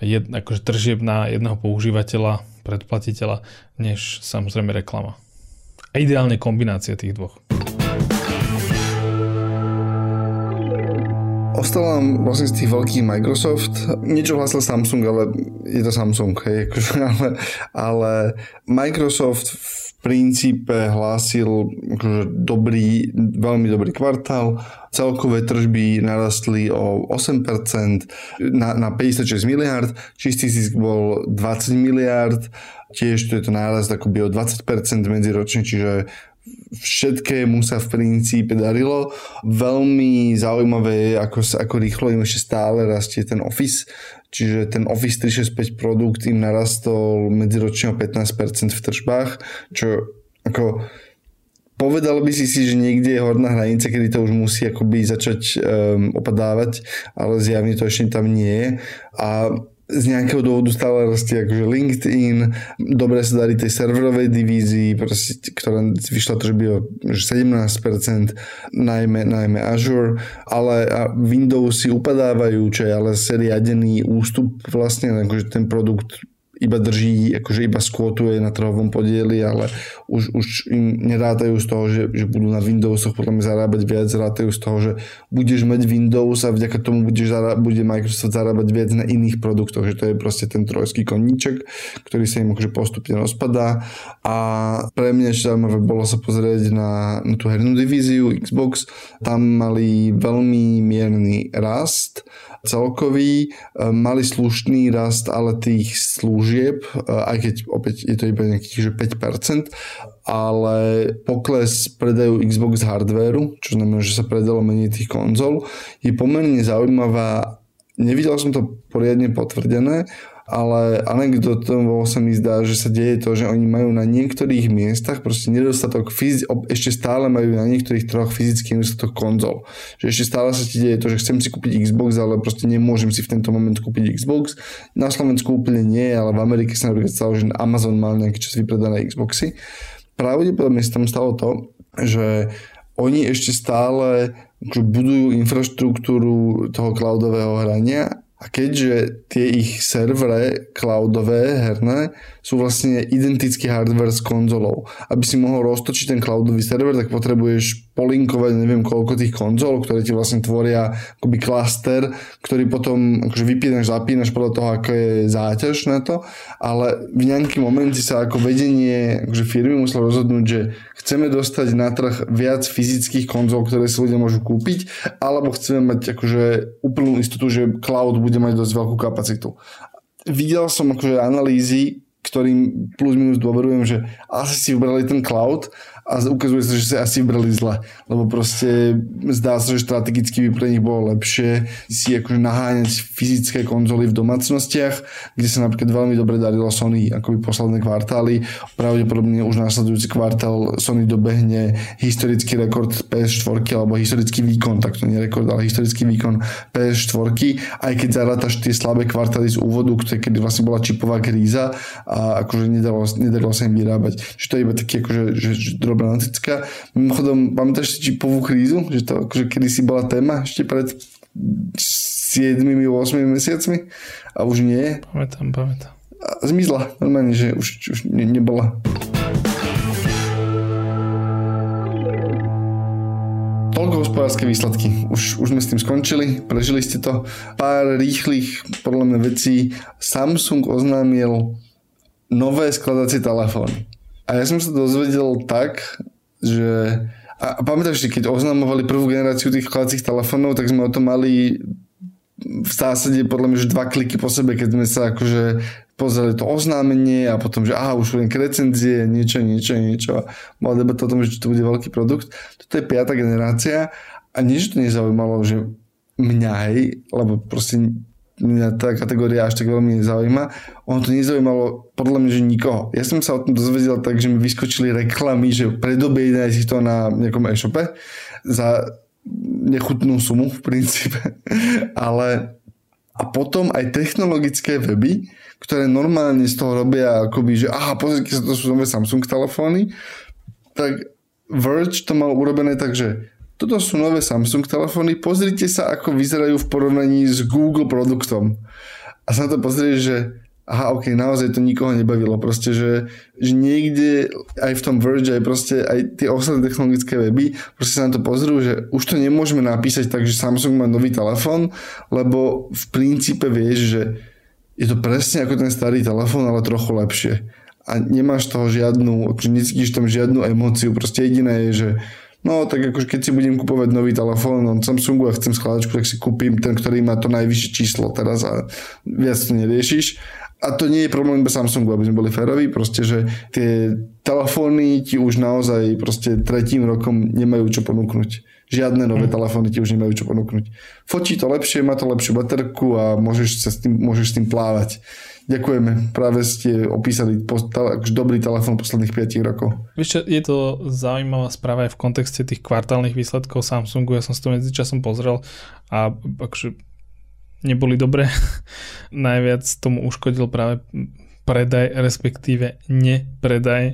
Speaker 1: jed, akože tržieb na jedného používateľa, predplatiteľa, než samozrejme reklama. A ideálne kombinácia tých dvoch.
Speaker 2: Ostal nám vlastne z tých veľkých Microsoft. Niečo hlasil Samsung, ale je to Samsung, hej, akože, ale, ale Microsoft v princípe hlásil akože dobrý, veľmi dobrý kvartál. Celkové tržby narastli o 8% na, na 56 miliard, čistý zisk bol 20 miliard, tiež to je to nárast akoby o 20% medziročne, čiže všetkému sa v princípe darilo. Veľmi zaujímavé je, ako, ako rýchlo im ešte stále rastie ten Office. Čiže ten Office 365 produkt im narastol medziročne o 15% v tržbách, čo ako povedal by si si, že niekde je horná hranica, kedy to už musí akoby začať um, opadávať, ale zjavne to ešte tam nie je. A z nejakého dôvodu stále rastie akože LinkedIn, dobre sa darí tej serverovej divízii, proste, ktorá vyšla to, že by o 17%, najmä, najmä Azure, ale Windows si upadávajú, čo je ale seriadený ústup vlastne, akože ten produkt iba drží, akože iba skvotuje na trhovom podieli, ale už, už im nerátajú z toho, že, že budú na Windowsoch podľa mňa zarábať viac, rátajú z toho, že budeš mať Windows a vďaka tomu budeš zará, bude Microsoft zarábať viac na iných produktoch, že to je proste ten trojský koníček, ktorý sa im akože postupne rozpadá. A pre mňa ešte zaujímavé bolo sa pozrieť na, na tú hernú divíziu Xbox, tam mali veľmi mierny rast, celkový, e, mali slušný rast ale tých služieb, e, aj keď opäť je to iba nejakých že 5%, ale pokles predajú Xbox hardwareu, čo znamená, že sa predalo menej tých konzol, je pomerne zaujímavá. Nevidel som to poriadne potvrdené, ale anekdotovo sa mi zdá, že sa deje to, že oni majú na niektorých miestach proste nedostatok, fyzi- ešte stále majú na niektorých troch fyzický nedostatok konzol. Že ešte stále sa ti deje to, že chcem si kúpiť Xbox, ale proste nemôžem si v tento moment kúpiť Xbox. Na Slovensku úplne nie, ale v Amerike sa napríklad stalo, že Amazon mal nejaký čas vypredané Xboxy. Pravdepodobne sa tam stalo to, že oni ešte stále budujú infraštruktúru toho cloudového hrania a keďže tie ich servere cloudové herné sú vlastne identický hardware s konzolou. Aby si mohol roztočiť ten cloudový server, tak potrebuješ polinkovať neviem koľko tých konzol, ktoré ti vlastne tvoria akoby klaster, ktorý potom akože vypínaš, zapínaš podľa toho, ako je záťaž na to, ale v nejaký momente sa ako vedenie akože firmy muselo rozhodnúť, že chceme dostať na trh viac fyzických konzol, ktoré si ľudia môžu kúpiť, alebo chceme mať akože úplnú istotu, že cloud bude mať dosť veľkú kapacitu. Videl som akože analýzy, ktorým plus minus dôverujem, že asi si vybrali ten cloud a ukazuje sa, že sa asi vybrali zle, lebo proste zdá sa, že strategicky by pre nich bolo lepšie si akože naháňať fyzické konzoly v domácnostiach, kde sa napríklad veľmi dobre darilo Sony akoby posledné kvartály. Pravdepodobne už následujúci kvartál Sony dobehne historický rekord PS4 alebo historický výkon, tak to nie rekord, ale historický výkon PS4, aj keď zarátaš tie slabé kvartály z úvodu, kedy vlastne bola čipová kríza a akože nedalo, nedalo sa im vyrábať. Čiže to je iba taký akože, že, že problematická. Mimochodom, pamätáš si čipovú krízu? Že to akože kedysi bola téma ešte pred 7-8 mesiacmi a už nie.
Speaker 1: Pamätám, pamätám.
Speaker 2: A zmizla. Normálne, že už, už ne, nebola. Toľko hospodárske výsledky. Už, už sme s tým skončili, prežili ste to. Pár rýchlych, podľa mňa vecí. Samsung oznámil nové skladacie telefóny. A ja som sa dozvedel tak, že... A pamätáš si, keď oznamovali prvú generáciu tých kladacích telefónov, tak sme o tom mali v zásade podľa mňa, že dva kliky po sebe, keď sme sa akože pozreli to oznámenie a potom, že aha, už len recenzie, niečo, niečo, niečo. Bola debata o tom, že to bude veľký produkt. Toto je piata generácia a nič to nezaujímalo, že mňa aj, lebo proste mňa tá kategória až tak veľmi nezaujíma. Ono to nezaujímalo podľa mňa, že nikoho. Ja som sa o tom dozvedel tak, že mi vyskočili reklamy, že predobejte si to na nejakom e-shope za nechutnú sumu v princípe. Ale a potom aj technologické weby, ktoré normálne z toho robia akoby, že aha, pozrite sa, to sú nové Samsung telefóny, tak Verge to mal urobené tak, že toto sú nové Samsung telefóny, pozrite sa, ako vyzerajú v porovnaní s Google produktom. A sa na to pozrieš, že aha, ok, naozaj to nikoho nebavilo. Proste, že, že niekde aj v tom Verge, aj proste aj tie ostatné technologické weby, proste sa na to pozrú, že už to nemôžeme napísať tak, že Samsung má nový telefón, lebo v princípe vieš, že je to presne ako ten starý telefón, ale trochu lepšie. A nemáš toho žiadnu, akože necítiš tam žiadnu emóciu, proste jediné je, že No tak akože keď si budem kupovať nový telefón od Samsungu a chcem skladačku, tak si kúpim ten, ktorý má to najvyššie číslo teraz a viac to neriešiš. a to nie je problém iba Samsungu, aby sme boli féroví, proste, že tie telefóny ti už naozaj proste tretím rokom nemajú čo ponúknuť. Žiadne nové mm. telefóny ti už nemajú čo ponúknuť. Fotí to lepšie, má to lepšiu baterku a môžeš, sa s tým, môžeš s tým plávať. Ďakujeme. Práve ste opísali dobrý telefón posledných 5 rokov.
Speaker 1: Vieš je to zaujímavá správa aj v kontexte tých kvartálnych výsledkov Samsungu. Ja som si to medzičasom pozrel a akože neboli dobré. Najviac tomu uškodil práve predaj, respektíve nepredaj e,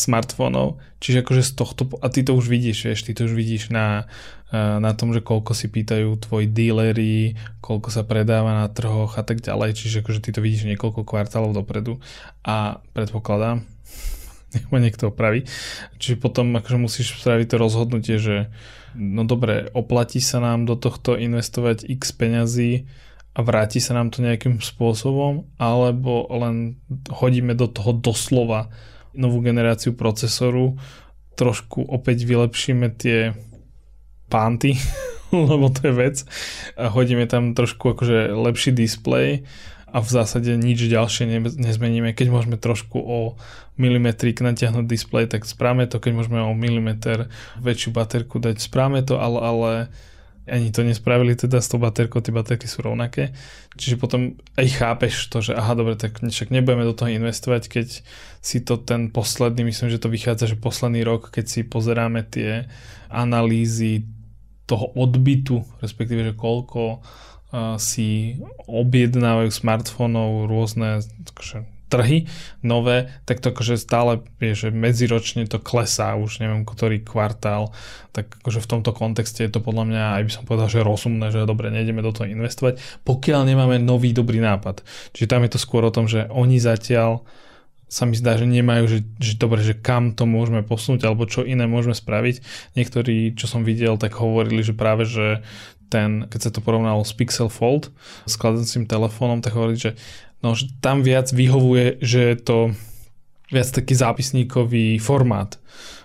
Speaker 1: smartfónov. Čiže akože z tohto, a ty to už vidíš, vieš, ty to už vidíš na, e, na tom, že koľko si pýtajú tvoji dealery, koľko sa predáva na trhoch a tak ďalej, čiže akože ty to vidíš niekoľko kvartálov dopredu a predpokladám, nech ma niekto opraví. Čiže potom akože musíš spraviť to rozhodnutie, že no dobre, oplatí sa nám do tohto investovať x peňazí vráti sa nám to nejakým spôsobom, alebo len hodíme do toho doslova novú generáciu procesoru, trošku opäť vylepšíme tie pánty, lebo to je vec, a hodíme tam trošku akože lepší displej a v zásade nič ďalšie nezmeníme. Keď môžeme trošku o milimetrik natiahnuť displej, tak správame to. Keď môžeme o milimeter väčšiu baterku dať, správame to, ale, ale ani to nespravili teda s tou baterkou, tie baterky sú rovnaké. Čiže potom aj chápeš to, že aha, dobre, tak však nebudeme do toho investovať, keď si to ten posledný, myslím, že to vychádza, že posledný rok, keď si pozeráme tie analýzy toho odbytu, respektíve, že koľko si objednávajú smartfónov rôzne akože, trhy nové, tak to akože stále je, že medziročne to klesá už neviem ktorý kvartál, tak akože v tomto kontexte je to podľa mňa, aj by som povedal, že rozumné, že dobre, nejdeme do toho investovať, pokiaľ nemáme nový dobrý nápad. Čiže tam je to skôr o tom, že oni zatiaľ sa mi zdá, že nemajú, že, že dobre, že kam to môžeme posunúť alebo čo iné môžeme spraviť. Niektorí, čo som videl, tak hovorili, že práve, že ten, keď sa to porovnalo s Pixel Fold, s kladacím telefónom, tak hovorí, že, no, že tam viac vyhovuje, že je to viac taký zápisníkový formát.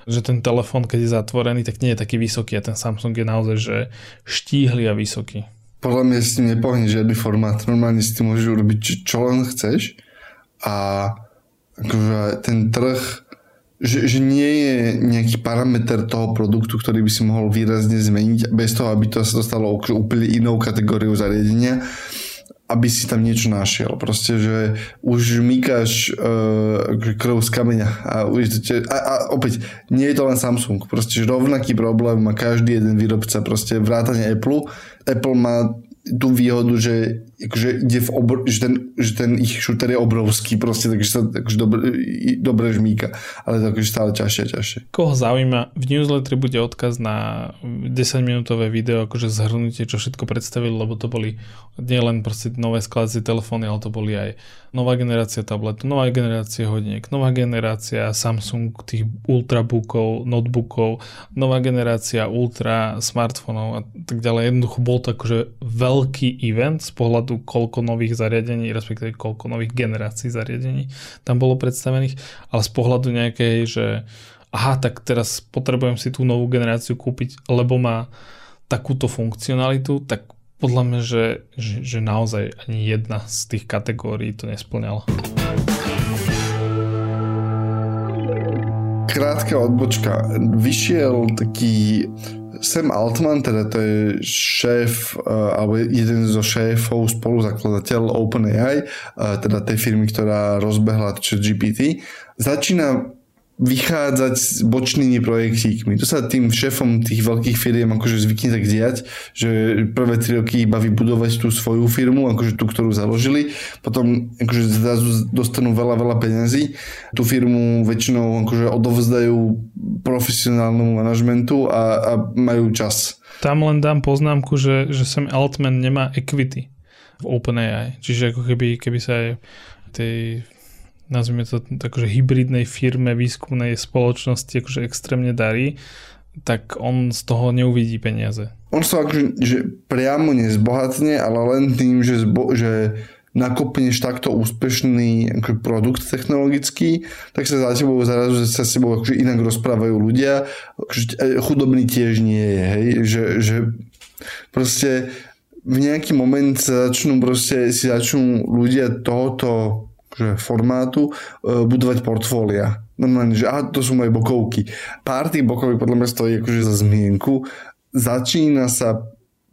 Speaker 1: Že ten telefón, keď je zatvorený, tak nie je taký vysoký a ten Samsung je naozaj že štíhly a vysoký.
Speaker 2: Podľa mňa s tým nepohne žiadny formát. Normálne si tým môžeš urobiť čo len chceš a akože ten trh že, že nie je nejaký parameter toho produktu, ktorý by si mohol výrazne zmeniť bez toho, aby to sa dostalo úplne inou kategóriou zariadenia aby si tam niečo našiel. Proste, že už mykáš uh, krv z kameňa a, a, a opäť, nie je to len Samsung. Proste, že rovnaký problém má každý jeden výrobca. Proste vrátane Apple. Apple má tú výhodu, že, akože ide v obr- že, ten, že ten ich šúter je obrovský proste, takže sa akože dobre, dobre žmíka, ale to akože stále ťažšie a ťažšie.
Speaker 1: Koho zaujíma, v newsletteri bude odkaz na 10 minútové video, akože zhrnutie, čo všetko predstavili, lebo to boli nielen proste nové skladacie telefóny, ale to boli aj nová generácia tabletu, nová generácia hodiniek, nová generácia Samsung tých ultrabookov, notebookov, nová generácia ultra smartfónov a tak ďalej. Jednoducho bol to akože veľký event z pohľadu koľko nových zariadení, respektíve koľko nových generácií zariadení tam bolo predstavených, ale z pohľadu nejakej, že aha, tak teraz potrebujem si tú novú generáciu kúpiť, lebo má takúto funkcionalitu, tak podľa mňa, že, že, že naozaj ani jedna z tých kategórií to nesplňala.
Speaker 2: Krátka odbočka. Vyšiel taký Sam Altman, teda to je šéf, alebo jeden zo šéfov, spoluzakladateľ OpenAI, teda tej firmy, ktorá rozbehla GPT, začína vychádzať s bočnými projektíkmi. To sa tým šéfom tých veľkých firiem akože zvykne tak diať, že prvé tri roky iba vybudovať tú svoju firmu, akože tú, ktorú založili, potom akože zrazu dostanú veľa, veľa peňazí, tú firmu väčšinou akože odovzdajú profesionálnemu manažmentu a, a majú čas.
Speaker 1: Tam len dám poznámku, že, že Sam Altman nemá equity v OpenAI. Čiže ako keby, keby sa aj tej nazvime to akože hybridnej firme výskumnej spoločnosti akože extrémne darí, tak on z toho neuvidí peniaze.
Speaker 2: On sa akože že priamo nezbohatne, ale len tým, že, zbo, že nakopneš takto úspešný akože produkt technologický, tak sa za tebou zarazu sa s tebou akože inak rozprávajú ľudia. Akože chudobný tiež nie je, hej? Že, že proste v nejaký moment sa začnú proste, si začnú ľudia tohoto že formátu uh, budovať portfólia. Normálne, že aha, to sú moje bokovky. Pár tých bokoviek podľa mňa stojí akože za zmienku. Začína sa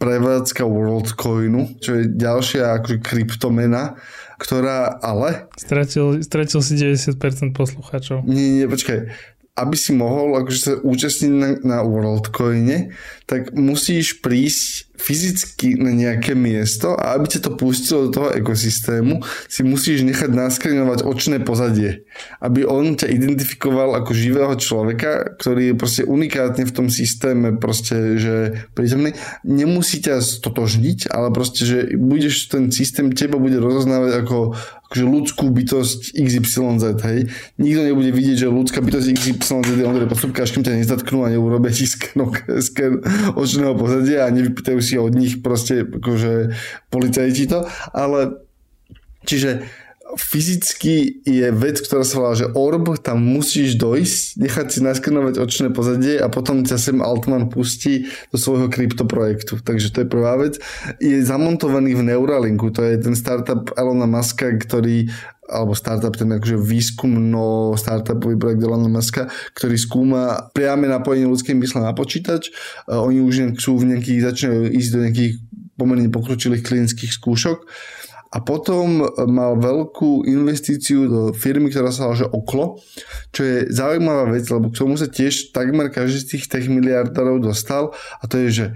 Speaker 2: prevádzka WorldCoinu, čo je ďalšia akože kryptomena, ktorá ale...
Speaker 1: Stratil, stratil si 90% poslucháčov.
Speaker 2: Nie, nie, počkaj aby si mohol akože sa účastniť na, na WorldCoine, tak musíš prísť fyzicky na nejaké miesto a aby ťa to pustilo do toho ekosystému, si musíš nechať naskrinovať očné pozadie. Aby on ťa identifikoval ako živého človeka, ktorý je proste unikátne v tom systéme proste, že prítomný. Nemusí ťa stotožniť, ale proste, že budeš ten systém teba bude rozoznávať ako akože ľudskú bytosť XYZ, hej. Nikto nebude vidieť, že ľudská bytosť XYZ je Ondrej Postupka, až kým ťa nezatknú a neurobia ti sken, sken očného pozadia a nevypýtajú si od nich proste akože policajti to, ale čiže fyzicky je vec, ktorá sa volá, že orb, tam musíš dojsť, nechať si naskenovať očné pozadie a potom ťa sem Altman pustí do svojho kryptoprojektu. Takže to je prvá vec. Je zamontovaný v Neuralinku, to je ten startup Elona Muska, ktorý alebo startup, ten akože výskumno startupový projekt Elona Muska, ktorý skúma priame napojenie ľudskej mysle na počítač. Oni už sú v nejakých, začínajú ísť do nejakých pomerne pokročilých klinických skúšok a potom mal veľkú investíciu do firmy, ktorá sa volá Oklo, čo je zaujímavá vec, lebo k tomu sa tiež takmer každý z tých tech miliardárov dostal a to je, že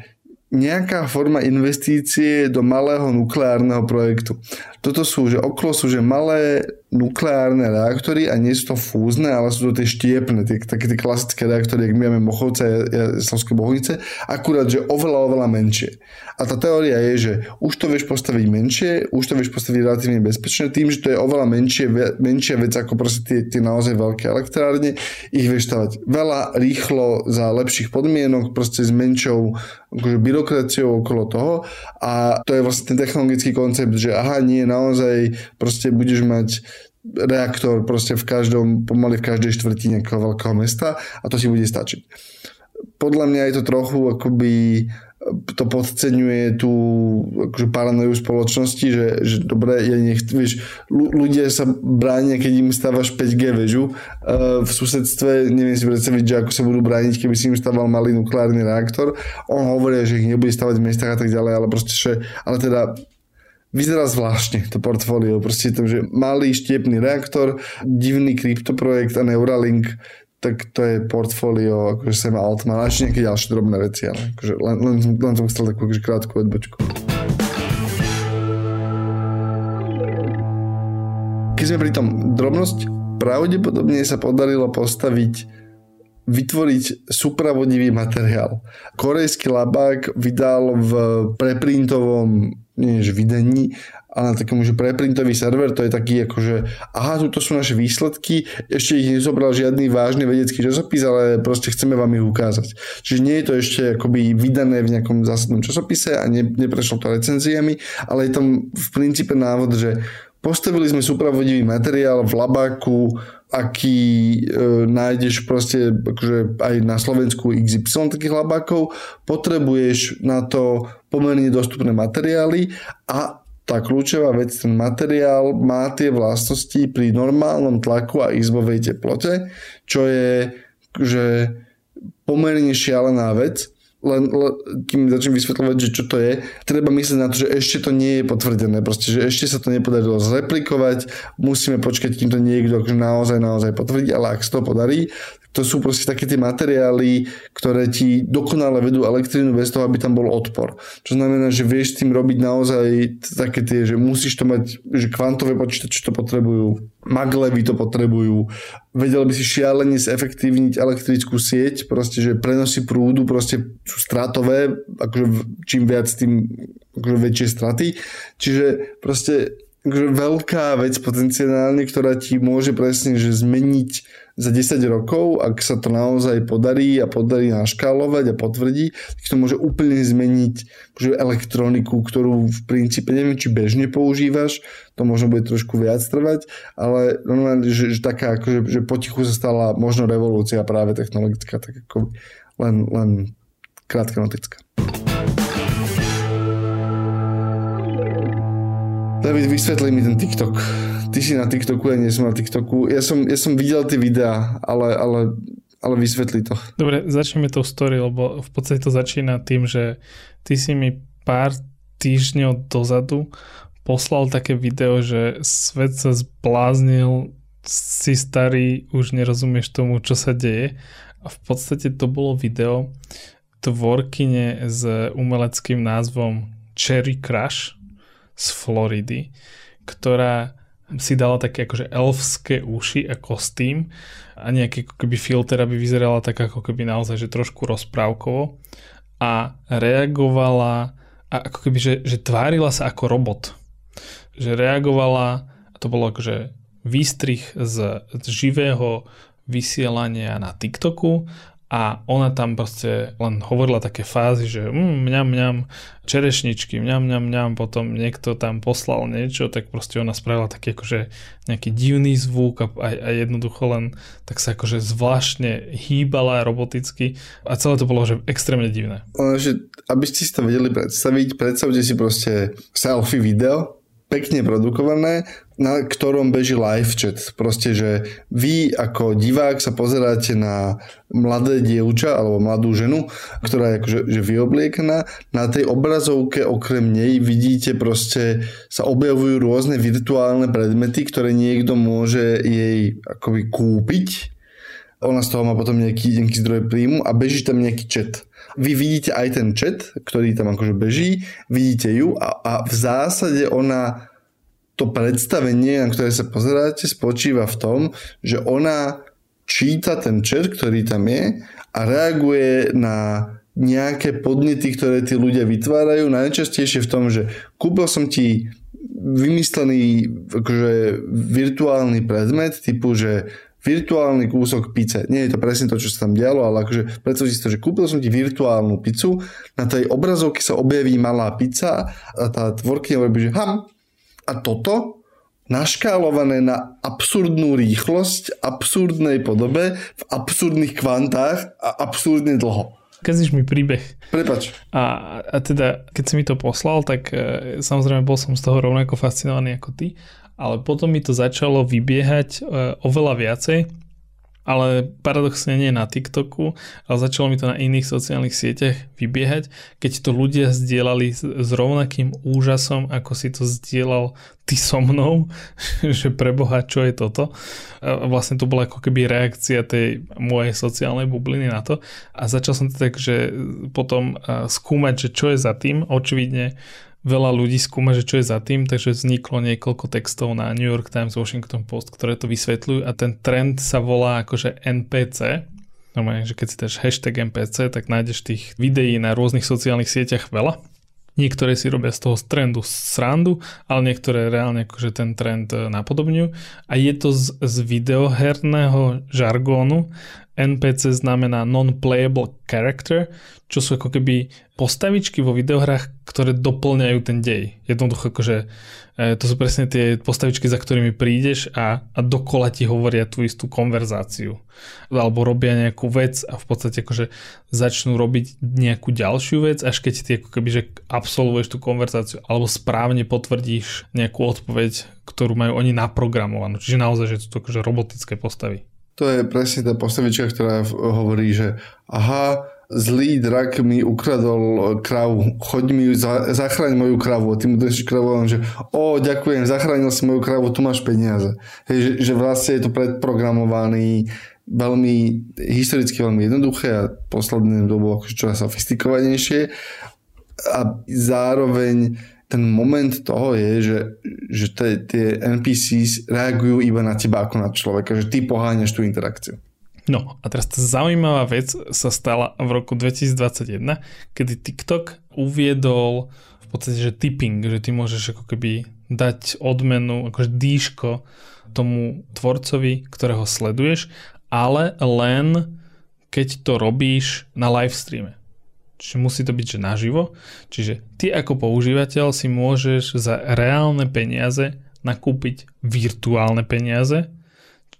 Speaker 2: nejaká forma investície do malého nukleárneho projektu. Toto sú, že okolo sú, že malé nukleárne reaktory a nie sú to fúzne, ale sú to tie štiepne, tie, také tie klasické reaktory, jak my máme Mochovce a Slavské Bohunice, akurát, že oveľa, oveľa menšie. A tá teória je, že už to vieš postaviť menšie, už to vieš postaviť relatívne bezpečné, tým, že to je oveľa menšie, menšia vec ako proste tie, tie naozaj veľké elektrárne, ich vieš stavať veľa, rýchlo, za lepších podmienok, proste s menšou akože byrokraciou okolo toho. A to je vlastne ten technologický koncept, že aha, nie, naozaj proste budeš mať reaktor proste v každom, pomaly v každej štvrti nejakého veľkého mesta a to si bude stačiť. Podľa mňa je to trochu akoby to podceňuje tú akože paranoju spoločnosti, že, že dobre, ja nech, vieš, ľudia sa bránia, keď im stávaš 5G väžu uh, v susedstve, neviem si predstaviť, že ako sa budú brániť, keby si im stával malý nukleárny reaktor. On hovorí, že ich nebude stavať v mestách a tak ďalej, ale proste, že, ale teda vyzerá zvláštne to portfólio. Proste to, že malý štiepný reaktor, divný kryptoprojekt a Neuralink, tak to je portfólio akože Sam Altman a ešte nejaké ďalšie drobné veci, ale akože len, len, len som chcel takú akože krátku odbočku. Keď sme pri tom drobnosť, pravdepodobne sa podarilo postaviť vytvoriť supravodivý materiál. Korejský labák vydal v preprintovom nie že videní, ale na takom, že preprintový server, to je taký ako, že aha, tu sú naše výsledky, ešte ich nezobral žiadny vážny vedecký časopis, ale proste chceme vám ich ukázať. Čiže nie je to ešte akoby vydané v nejakom zásadnom časopise a ne, neprešlo to recenziami, ale je tam v princípe návod, že postavili sme supravodivý materiál v labáku, aký e, nájdeš proste akože aj na Slovensku XY takých labákov, potrebuješ na to pomerne dostupné materiály a tá kľúčová vec, ten materiál má tie vlastnosti pri normálnom tlaku a izbovej teplote, čo je že pomerne šialená vec len, len kým začnem vysvetľovať, že čo to je, treba myslieť na to, že ešte to nie je potvrdené, proste, že ešte sa to nepodarilo zreplikovať, musíme počkať, kým to niekto akože naozaj, naozaj potvrdí, ale ak sa to podarí, to sú proste také tie materiály, ktoré ti dokonale vedú elektrínu bez toho, aby tam bol odpor. Čo znamená, že vieš tým robiť naozaj také tie, že musíš to mať, že kvantové počítače to potrebujú, maglevy to potrebujú, vedel by si šialene zefektívniť elektrickú sieť, proste, že prenosy prúdu proste sú stratové, akože čím viac tým akože väčšie straty. Čiže proste akože veľká vec potenciálne, ktorá ti môže presne že zmeniť za 10 rokov, ak sa to naozaj podarí a podarí naškálovať a potvrdí, tak to môže úplne zmeniť akože elektroniku, ktorú v princípe neviem, či bežne používaš, to možno bude trošku viac trvať, ale normálne, že, že taká, akože, že potichu sa stala možno revolúcia práve technologická, tak ako len, len krátka notická. David, vysvetli mi ten TikTok. Ty si na TikToku, ja nie som na TikToku. Ja som, ja som videl tie videá, ale, ale, ale vysvetli to.
Speaker 1: Dobre, začneme tou story, lebo v podstate to začína tým, že ty si mi pár týždňov dozadu poslal také video, že svet sa zbláznil, si starý, už nerozumieš tomu, čo sa deje. A v podstate to bolo video tvorkyne s umeleckým názvom Cherry Crush z Floridy, ktorá si dala také akože elfské uši a kostým a nejaký keby filter, aby vyzerala tak ako keby naozaj, že trošku rozprávkovo a reagovala a ako keby, že, že tvárila sa ako robot. Že reagovala, a to bolo akože výstrih z, z živého vysielania na TikToku a ona tam proste len hovorila také fázy, že mm, mňam, mňam, čerešničky, mňam, mňam, mňam, potom niekto tam poslal niečo, tak proste ona spravila taký akože nejaký divný zvuk a, a, a jednoducho len tak sa akože zvláštne hýbala roboticky a celé to bolo že extrémne divné.
Speaker 2: Že, aby ste si to vedeli predstaviť, predstavte si proste selfie video, pekne produkované, na ktorom beží live chat. Proste, že vy ako divák sa pozeráte na mladé dievča alebo mladú ženu, ktorá je akože že vyobliekaná. Na tej obrazovke okrem nej vidíte proste sa objavujú rôzne virtuálne predmety, ktoré niekto môže jej akoby kúpiť. Ona z toho má potom nejaký, nejaký zdroj príjmu a beží tam nejaký chat vy vidíte aj ten chat, ktorý tam akože beží, vidíte ju a, a v zásade ona to predstavenie, na ktoré sa pozeráte, spočíva v tom, že ona číta ten chat, ktorý tam je a reaguje na nejaké podnety, ktoré tí ľudia vytvárajú. Najčastejšie v tom, že kúpil som ti vymyslený akože, virtuálny predmet typu, že virtuálny kúsok pice. Nie je to presne to, čo sa tam dialo, ale akože predstav si to, že kúpil som ti virtuálnu pizzu, na tej obrazovke sa objaví malá pizza a tá tvorkyňa hovorí, že ham. A toto naškálované na absurdnú rýchlosť, absurdnej podobe, v absurdných kvantách a absurdne dlho.
Speaker 1: Kazíš mi príbeh.
Speaker 2: Prepač.
Speaker 1: A, a teda, keď si mi to poslal, tak e, samozrejme bol som z toho rovnako fascinovaný ako ty ale potom mi to začalo vybiehať e, oveľa viacej, ale paradoxne nie na TikToku, ale začalo mi to na iných sociálnych sieťach vybiehať, keď to ľudia zdieľali s, rovnakým úžasom, ako si to zdieľal ty so mnou, že preboha, čo je toto. A vlastne to bola ako keby reakcia tej mojej sociálnej bubliny na to a začal som to tak, že potom skúmať, že čo je za tým. Očividne veľa ľudí skúma, že čo je za tým, takže vzniklo niekoľko textov na New York Times, Washington Post, ktoré to vysvetľujú a ten trend sa volá akože NPC, Normálne, že keď si dáš hashtag NPC, tak nájdeš tých videí na rôznych sociálnych sieťach veľa. Niektoré si robia z toho trendu srandu, ale niektoré reálne akože ten trend e, napodobňujú. A je to z, z videoherného žargónu. NPC znamená non-playable character, čo sú ako keby postavičky vo videohrách, ktoré doplňajú ten dej. Jednoducho akože to sú presne tie postavičky, za ktorými prídeš a, a dokola ti hovoria tú istú konverzáciu. Alebo robia nejakú vec a v podstate akože začnú robiť nejakú ďalšiu vec, až keď ty ako keby že absolvuješ tú konverzáciu alebo správne potvrdíš nejakú odpoveď, ktorú majú oni naprogramovanú. Čiže naozaj, že sú to akože robotické postavy.
Speaker 2: To je presne tá postavička, ktorá hovorí, že aha, zlý drak mi ukradol kravu, choď mi ju, za, zachraň moju kravu. A ty mu držíš kravu a že o, ďakujem, zachránil si moju kravu, tu máš peniaze. Hej, že, že vlastne je to predprogramovaný veľmi historicky veľmi jednoduché a posledné dobou akože čoraz sofistikovanejšie a zároveň ten moment toho je, že, že tie NPCs reagujú iba na teba ako na človeka, že ty poháňaš tú interakciu.
Speaker 1: No a teraz tá zaujímavá vec sa stala v roku 2021, kedy TikTok uviedol v podstate, že tipping, že ty môžeš ako keby dať odmenu, akože dýško tomu tvorcovi, ktorého sleduješ, ale len keď to robíš na live streame. Čiže musí to byť že naživo. Čiže ty ako používateľ si môžeš za reálne peniaze nakúpiť virtuálne peniaze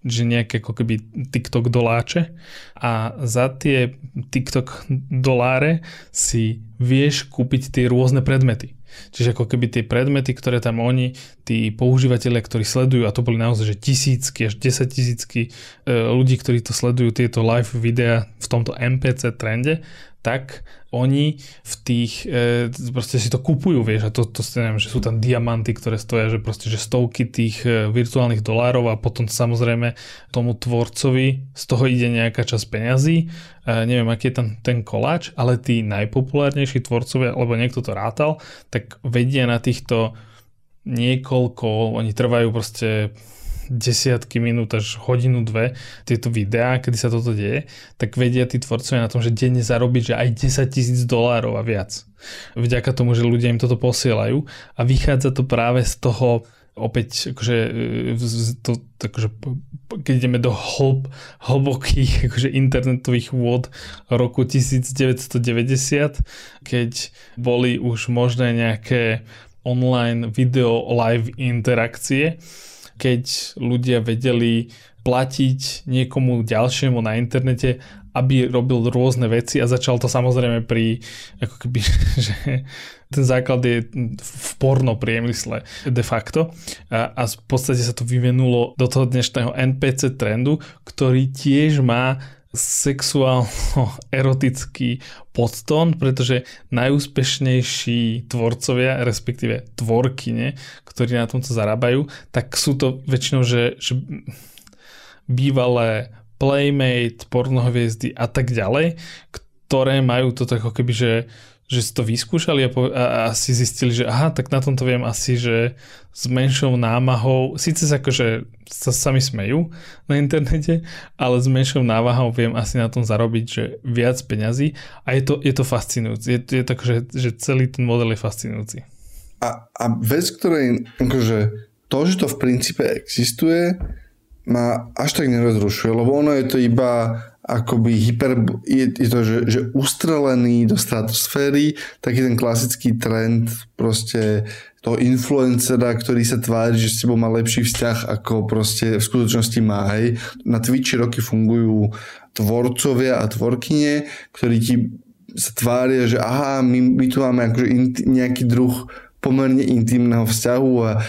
Speaker 1: že nejaké ako keby TikTok doláče a za tie TikTok doláre si vieš kúpiť tie rôzne predmety. Čiže ako keby tie predmety, ktoré tam oni, tí používateľia, ktorí sledujú, a to boli naozaj že tisícky až 10 tisícky e, ľudí, ktorí to sledujú, tieto live videa v tomto MPC trende, tak oni v tých, e, proste si to kupujú, vieš, a to, to neviem, že sú tam diamanty, ktoré stoja, že proste, že stovky tých e, virtuálnych dolárov a potom samozrejme tomu tvorcovi z toho ide nejaká časť peňazí, e, neviem, aký je tam ten koláč, ale tí najpopulárnejší tvorcovia, alebo niekto to rátal, tak vedia na týchto niekoľko, oni trvajú proste desiatky minút až hodinu, dve tieto videá, kedy sa toto deje, tak vedia tí tvorcovia na tom, že denne zarobiť, že aj 10 tisíc dolárov a viac. Vďaka tomu, že ľudia im toto posielajú a vychádza to práve z toho opäť akože, e, to, akože, keď ideme do hlb, hlbokých akože internetových vôd roku 1990, keď boli už možné nejaké online video live interakcie, keď ľudia vedeli platiť niekomu ďalšiemu na internete, aby robil rôzne veci a začal to samozrejme pri, ako keby, že ten základ je v porno priemysle de facto. A, a v podstate sa to vyvinulo do toho dnešného NPC trendu, ktorý tiež má sexuálno-erotický podtón, pretože najúspešnejší tvorcovia, respektíve tvorkyne, ktorí na tomto zarábajú, tak sú to väčšinou, že, že bývalé Playmate, pornohviezdy a tak ďalej, ktoré majú to ako keby, že že si to vyskúšali a, po, a, a si zistili, že aha, tak na tomto viem asi, že s menšou námahou, síce akože sa sami smejú na internete, ale s menšou námahou viem asi na tom zarobiť, že viac peňazí a je to, je to fascinujúce. Je, je to akože, že celý ten model je fascinujúci.
Speaker 2: A, a vec, ktorej akože to, že to v princípe existuje, ma až tak nerozrušuje, lebo ono je to iba akoby hyper, je, to, že, že ustrelený do stratosféry, taký ten klasický trend proste toho influencera, ktorý sa tvári, že s tebou má lepší vzťah, ako proste v skutočnosti má. Hej. Na Twitchi roky fungujú tvorcovia a tvorkyne, ktorí ti sa tvária, že aha, my, my tu máme akože nejaký druh pomerne intimného vzťahu a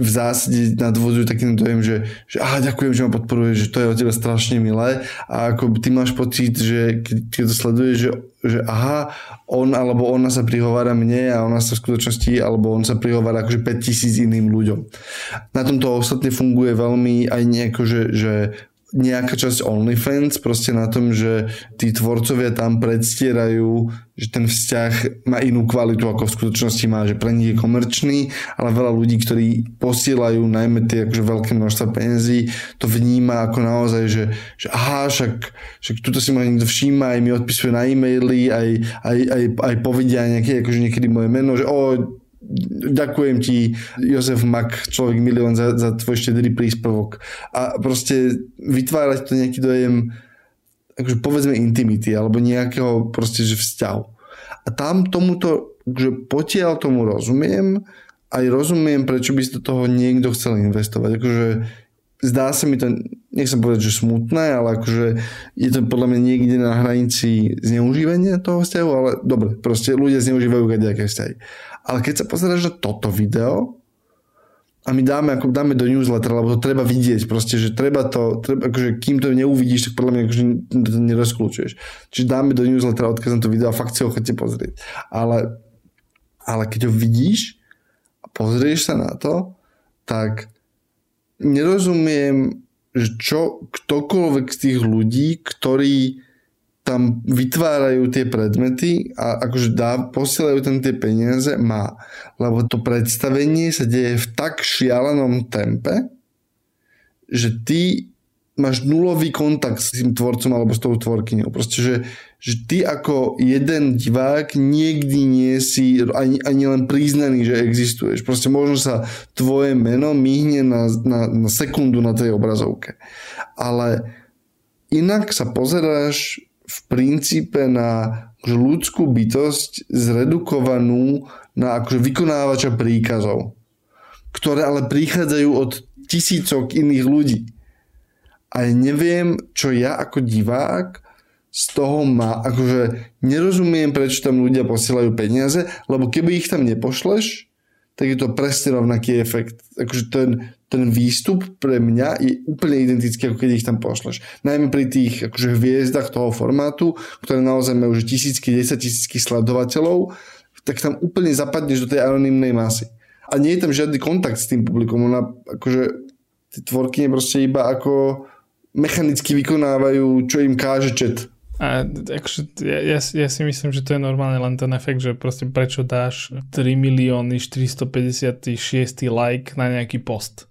Speaker 2: v zásade nadvozujú takým dojem, že, že aha, ďakujem, že ma podporuje, že to je od teba strašne milé a ako ty máš pocit, že keď, keď to sleduješ, že, že aha, on alebo ona sa prihovára mne a ona sa v skutočnosti, alebo on sa prihovára akože 5000 iným ľuďom. Na tomto ostatne funguje veľmi aj nejako, že, že nejaká časť OnlyFans proste na tom, že tí tvorcovia tam predstierajú, že ten vzťah má inú kvalitu ako v skutočnosti má, že pre nich je komerčný, ale veľa ľudí, ktorí posielajú najmä tie akože veľké množstva peniazí, to vníma ako naozaj, že, že aha, však, však tuto si ma niekto všíma, aj mi odpisuje na e-maily, aj, aj, aj, aj povedia nejaké, akože niekedy moje meno, že o, ďakujem ti Jozef Mak, človek milión za, za tvoj štedrý príspevok a proste vytvárať to nejaký dojem akože povedzme intimity alebo nejakého proste že vzťahu. A tam tomuto, že potiaľ tomu rozumiem, aj rozumiem, prečo by si do toho niekto chcel investovať. Akože zdá sa mi to, nechcem povedať, že smutné, ale akože je to podľa mňa niekde na hranici zneužívania toho vzťahu, ale dobre, proste ľudia zneužívajú nejaké vzťahy. Ale keď sa pozeráš na toto video a my dáme, ako dáme do newsletter, lebo to treba vidieť, proste, že treba to, treba, akože kým to neuvidíš, tak podľa mňa akože to nerozklúčuješ. Čiže dáme do newslettera, odkaz na to video a fakt si ho chcete pozrieť. Ale, ale keď ho vidíš a pozrieš sa na to, tak nerozumiem, že čo ktokoľvek z tých ľudí, ktorí tam vytvárajú tie predmety a akože dá, posielajú tam tie peniaze, má. Lebo to predstavenie sa deje v tak šialenom tempe, že ty máš nulový kontakt s tým tvorcom alebo s tou tvorkyňou. Proste, že, že ty ako jeden divák niekdy nie si ani, ani len priznaný, že existuješ. Proste možno sa tvoje meno myhne na, na, na sekundu na tej obrazovke. Ale inak sa pozeráš v princípe na akože ľudskú bytosť zredukovanú na akože vykonávača príkazov, ktoré ale prichádzajú od tisícok iných ľudí. A neviem, čo ja ako divák z toho má, akože nerozumiem, prečo tam ľudia posielajú peniaze, lebo keby ich tam nepošleš, tak je to presne rovnaký efekt. Akože ten, ten výstup pre mňa je úplne identický, ako keď ich tam pošleš. Najmä pri tých akože hviezdach toho formátu, ktoré naozaj majú už tisícky, desať tisícky sledovateľov, tak tam úplne zapadneš do tej anonimnej masy. A nie je tam žiadny kontakt s tým publikom. Ona, akože, tie tvorky proste iba ako mechanicky vykonávajú, čo im káže chat.
Speaker 1: A akože, ja, ja, ja si myslím, že to je normálne len ten efekt, že proste prečo dáš 3 milióny 456 like na nejaký post.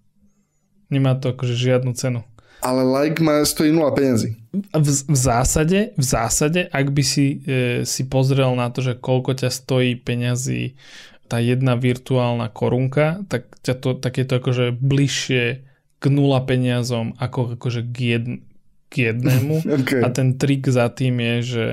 Speaker 1: Nemá to akože žiadnu cenu.
Speaker 2: Ale like má stojí 0 peniazy.
Speaker 1: V, v zásade, v zásade, ak by si e, si pozrel na to, že koľko ťa stojí peňazí tá jedna virtuálna korunka, tak, ťa to, tak je to akože bližšie k nula peniazom ako akože k, jedn, k jednému okay. a ten trik za tým je, že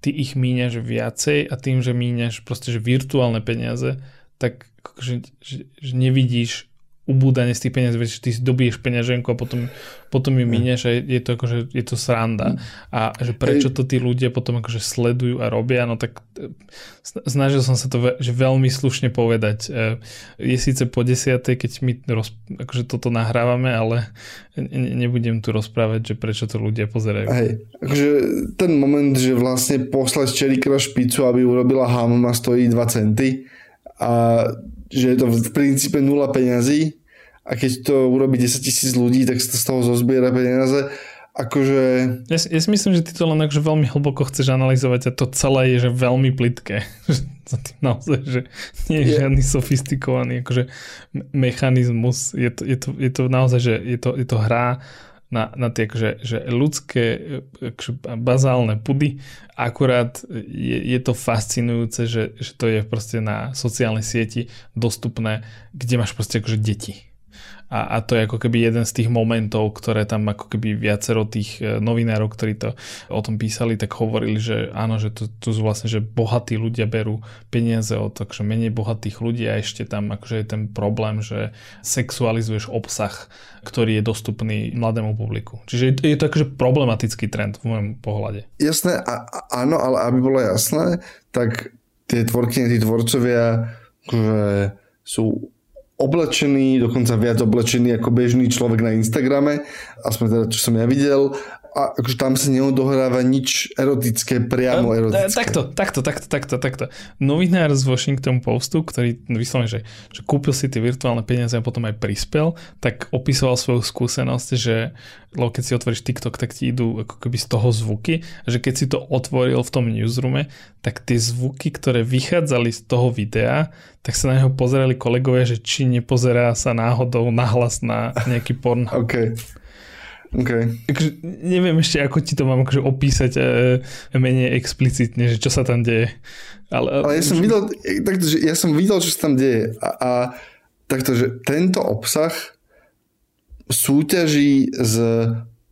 Speaker 1: ty ich míňaš viacej a tým, že míňaš proste že virtuálne peniaze, tak akože, že, že nevidíš ubúdanie z tých peniazí, že ty si dobiješ peňaženku a potom, potom ju minieš a je to akože, je to sranda. A že prečo to tí ľudia potom akože sledujú a robia, no tak e, snažil som sa to že veľmi slušne povedať. E, je síce po desiatej, keď my roz, akože toto nahrávame, ale nebudem tu rozprávať, že prečo to ľudia pozerajú.
Speaker 2: Hej, akože ten moment, že vlastne poslať čerikra špicu, aby urobila hamma stojí 2 centy a že je to v princípe nula peňazí a keď to urobí 10 tisíc ľudí, tak sa to z toho zozbiera peniaze. Akože...
Speaker 1: Ja, si, ja si myslím, že ty to len akože veľmi hlboko chceš analyzovať a to celé je že veľmi plitké. Za tým naozaj, že nie je, je žiadny sofistikovaný akože mechanizmus. Je to, je, to, je to naozaj, že je to, je to hra na, na tie akože, že ľudské akože bazálne pudy. Akurát je, je to fascinujúce, že, že to je proste na sociálnej sieti dostupné, kde máš proste akože deti a, a to je ako keby jeden z tých momentov, ktoré tam ako keby viacero tých e, novinárov, ktorí to o tom písali, tak hovorili, že áno, že to, to sú vlastne, že bohatí ľudia berú peniaze od takže menej bohatých ľudí a ešte tam akože je ten problém, že sexualizuješ obsah, ktorý je dostupný mladému publiku. Čiže je to, akože problematický trend v môjom pohľade.
Speaker 2: Jasné, a, áno, ale aby bolo jasné, tak tie tvorky, tí tvorcovia akože sú oblečený, dokonca viac oblečený ako bežný človek na Instagrame, aspoň teda, čo som ja videl a akože tam sa neodohráva nič erotické, priamo erotické.
Speaker 1: Takto, takto, takto, takto, takto. Novinár z Washington Postu, ktorý vyslovene, že, že kúpil si tie virtuálne peniaze a potom aj prispel, tak opisoval svoju skúsenosť, že lebo keď si otvoríš TikTok, tak ti idú ako keby z toho zvuky, že keď si to otvoril v tom newsroome, tak tie zvuky, ktoré vychádzali z toho videa, tak sa na neho pozerali kolegovia, že či nepozerá sa náhodou nahlas na nejaký porn.
Speaker 2: Okay. Okay.
Speaker 1: Takže neviem ešte, ako ti to mám akože opísať e, menej explicitne, že čo sa tam deje.
Speaker 2: Ale, ale ja, som videl, takto, že ja som videl, čo sa tam deje a, a takto, že tento obsah súťaží s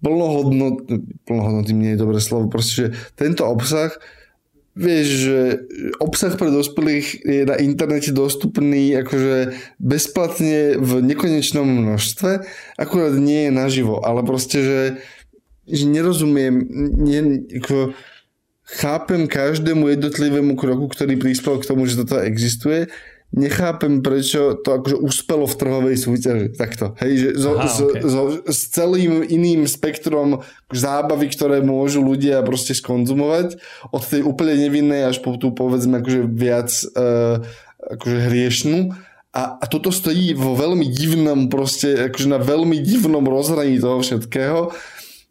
Speaker 2: plnohodnot, plnohodnotným nie je dobré slovo, proste, že tento obsah vieš, že obsah pre dospelých je na internete dostupný akože bezplatne v nekonečnom množstve, akurát nie je naživo, ale proste, že, že nerozumiem, nie, ako, chápem každému jednotlivému kroku, ktorý prispel k tomu, že toto existuje, nechápem, prečo to akože uspelo v trhovej súťaži. Takto. Hej, že zo, Aha, okay. so, s celým iným spektrom zábavy, ktoré môžu ľudia proste skonzumovať, od tej úplne nevinnej až po tú povedzme akože viac uh, akože hriešnú. A, a toto stojí vo veľmi divnom proste, akože na veľmi divnom rozhraní toho všetkého.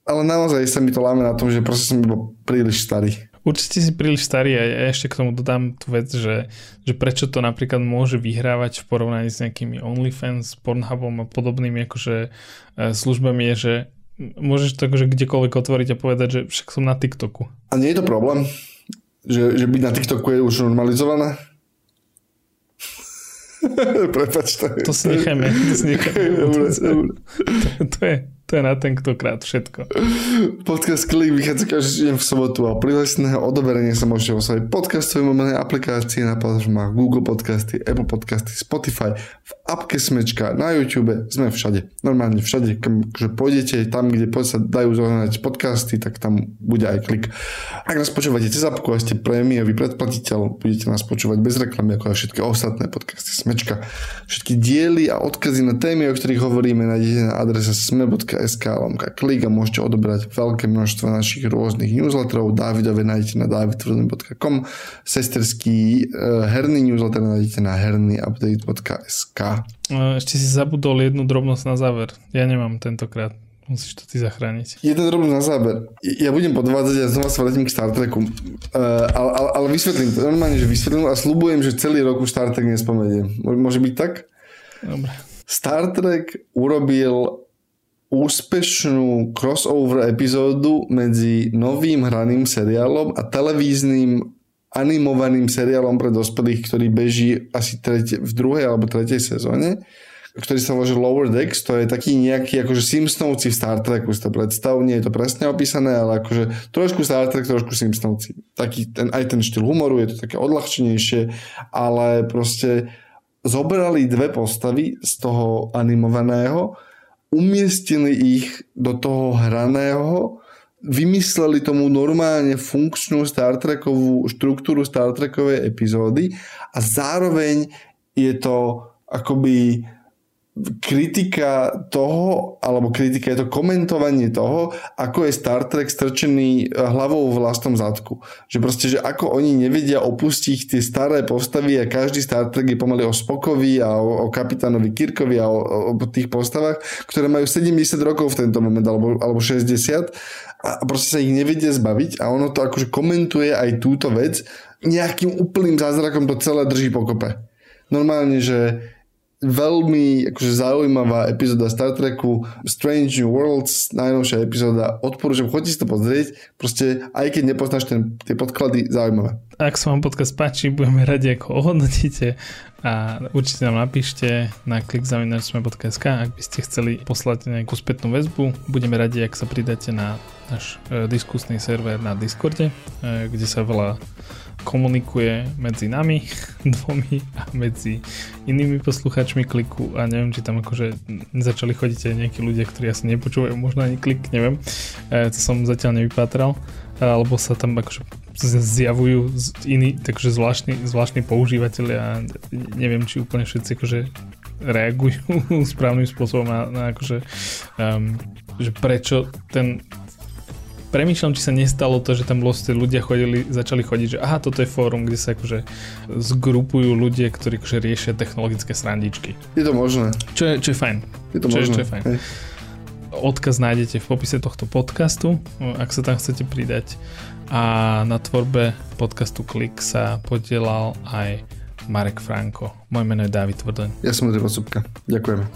Speaker 2: Ale naozaj sa mi to láme na tom, že proste som bol príliš starý.
Speaker 1: Určite si príliš starý a ja ešte k tomu dodám tú vec, že, že prečo to napríklad môže vyhrávať v porovnaní s nejakými OnlyFans, Pornhubom a podobnými akože e, službami je, že môžeš to akože kdekoľvek otvoriť a povedať, že však som na TikToku.
Speaker 2: A nie je to problém? Že, že byť na TikToku je už normalizované? Prepač,
Speaker 1: to, to si necháme. To, si necháme. to, to, to, je, to je na ten, kto krát všetko.
Speaker 2: Podcast Klik vychádza každý deň v sobotu a prihláseného odoberenie sa môžete vo svojej podcastovej mobilnej aplikácii na platformách Google Podcasty, Apple Podcasty, Spotify, v apke Smečka, na YouTube, sme všade. Normálne všade, že pôjdete tam, kde sa dajú zohnať podcasty, tak tam bude aj klik. Ak nás počúvate cez apku a ste prémiový predplatiteľ, budete nás počúvať bez reklamy, ako aj všetky ostatné podcasty Smečka. Všetky diely a odkazy na témy, o ktorých hovoríme, nájdete na adrese sme.sk lomka klik a môžete odobrať veľké množstvo našich rôznych newsletterov. Davidove nájdete na davidtvrden.com, sesterský uh, herný newsletter nájdete na hernyupdate.sk.
Speaker 1: Ešte si zabudol jednu drobnosť na záver. Ja nemám tentokrát. Musíš to ty zachrániť.
Speaker 2: Jeden drobnosť na záver. Ja budem podvádzať a znova sa vrátim k Star Treku. Uh, ale, ale, ale vysvetlím to. Normálne, že vysvetlím a slúbujem, že celý rok už Star Trek nespomeniem. Môže byť tak?
Speaker 1: Dobre.
Speaker 2: Star Trek urobil úspešnú crossover epizódu medzi novým hraným seriálom a televíznym animovaným seriálom pre dospelých, ktorý beží asi tretie, v druhej alebo tretej sezóne, ktorý sa volá Lower Decks, to je taký nejaký akože Simpsonovci v Star Treku, si to predstav, nie je to presne opísané, ale akože trošku Star Trek, trošku Simpsonovci. Taký ten, aj ten štýl humoru, je to také odľahčenejšie, ale proste zobrali dve postavy z toho animovaného, umiestnili ich do toho hraného vymysleli tomu normálne funkčnú Star Trekovú štruktúru Star Trekovej epizódy a zároveň je to akoby kritika toho, alebo kritika je to komentovanie toho, ako je Star Trek strčený hlavou v vlastnom zadku. Že proste, že ako oni nevedia opustiť tie staré postavy a každý Star Trek je pomaly o Spokovi a o, o kapitánovi Kirkovi a o, o tých postavách, ktoré majú 70 rokov v tento moment, alebo, alebo 60 a proste sa ich nevedia zbaviť a ono to akože komentuje aj túto vec nejakým úplným zázrakom to celé drží pokope. Normálne, že veľmi akože zaujímavá epizóda Star Treku Strange New Worlds, najnovšia epizóda odporúčam, choďte si to pozrieť proste aj keď nepoznáš ten, tie podklady, zaujímavé.
Speaker 1: Ak sa vám podcast páči, budeme radi ako ohodnotíte a určite nám napíšte na klikzaminačsme.sk ak by ste chceli poslať nejakú spätnú väzbu. Budeme radi, ak sa pridáte na náš e, diskusný server na Discorde, e, kde sa veľa komunikuje medzi nami dvomi a medzi inými poslucháčmi kliku a neviem, či tam akože začali chodiť aj nejakí ľudia, ktorí asi nepočúvajú možno ani klik, neviem. E, to som zatiaľ nevypátral, alebo sa tam akože zjavujú iní, takže zvláštni, zvláštni používateľi a neviem, či úplne všetci akože reagujú správnym spôsobom na, na akože um, že prečo ten premýšľam, či sa nestalo to, že tam vlastne ľudia chodili, začali chodiť, že aha, toto je fórum, kde sa akože zgrupujú ľudia, ktorí akože riešia technologické srandičky.
Speaker 2: Je to možné.
Speaker 1: Čo je, čo je fajn.
Speaker 2: Je to
Speaker 1: čo
Speaker 2: možné.
Speaker 1: Je, čo je fajn. Hej. Odkaz nájdete v popise tohto podcastu, ak sa tam chcete pridať. A na tvorbe podcastu Klik sa podielal aj Marek Franko. Moje meno je David Tvrdoň.
Speaker 2: Ja som Andrej Subka. Ďakujeme.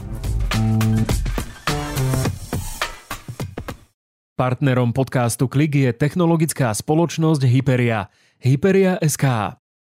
Speaker 3: Partnerom podcastu Klik je technologická spoločnosť Hyperia. Hyperia SK.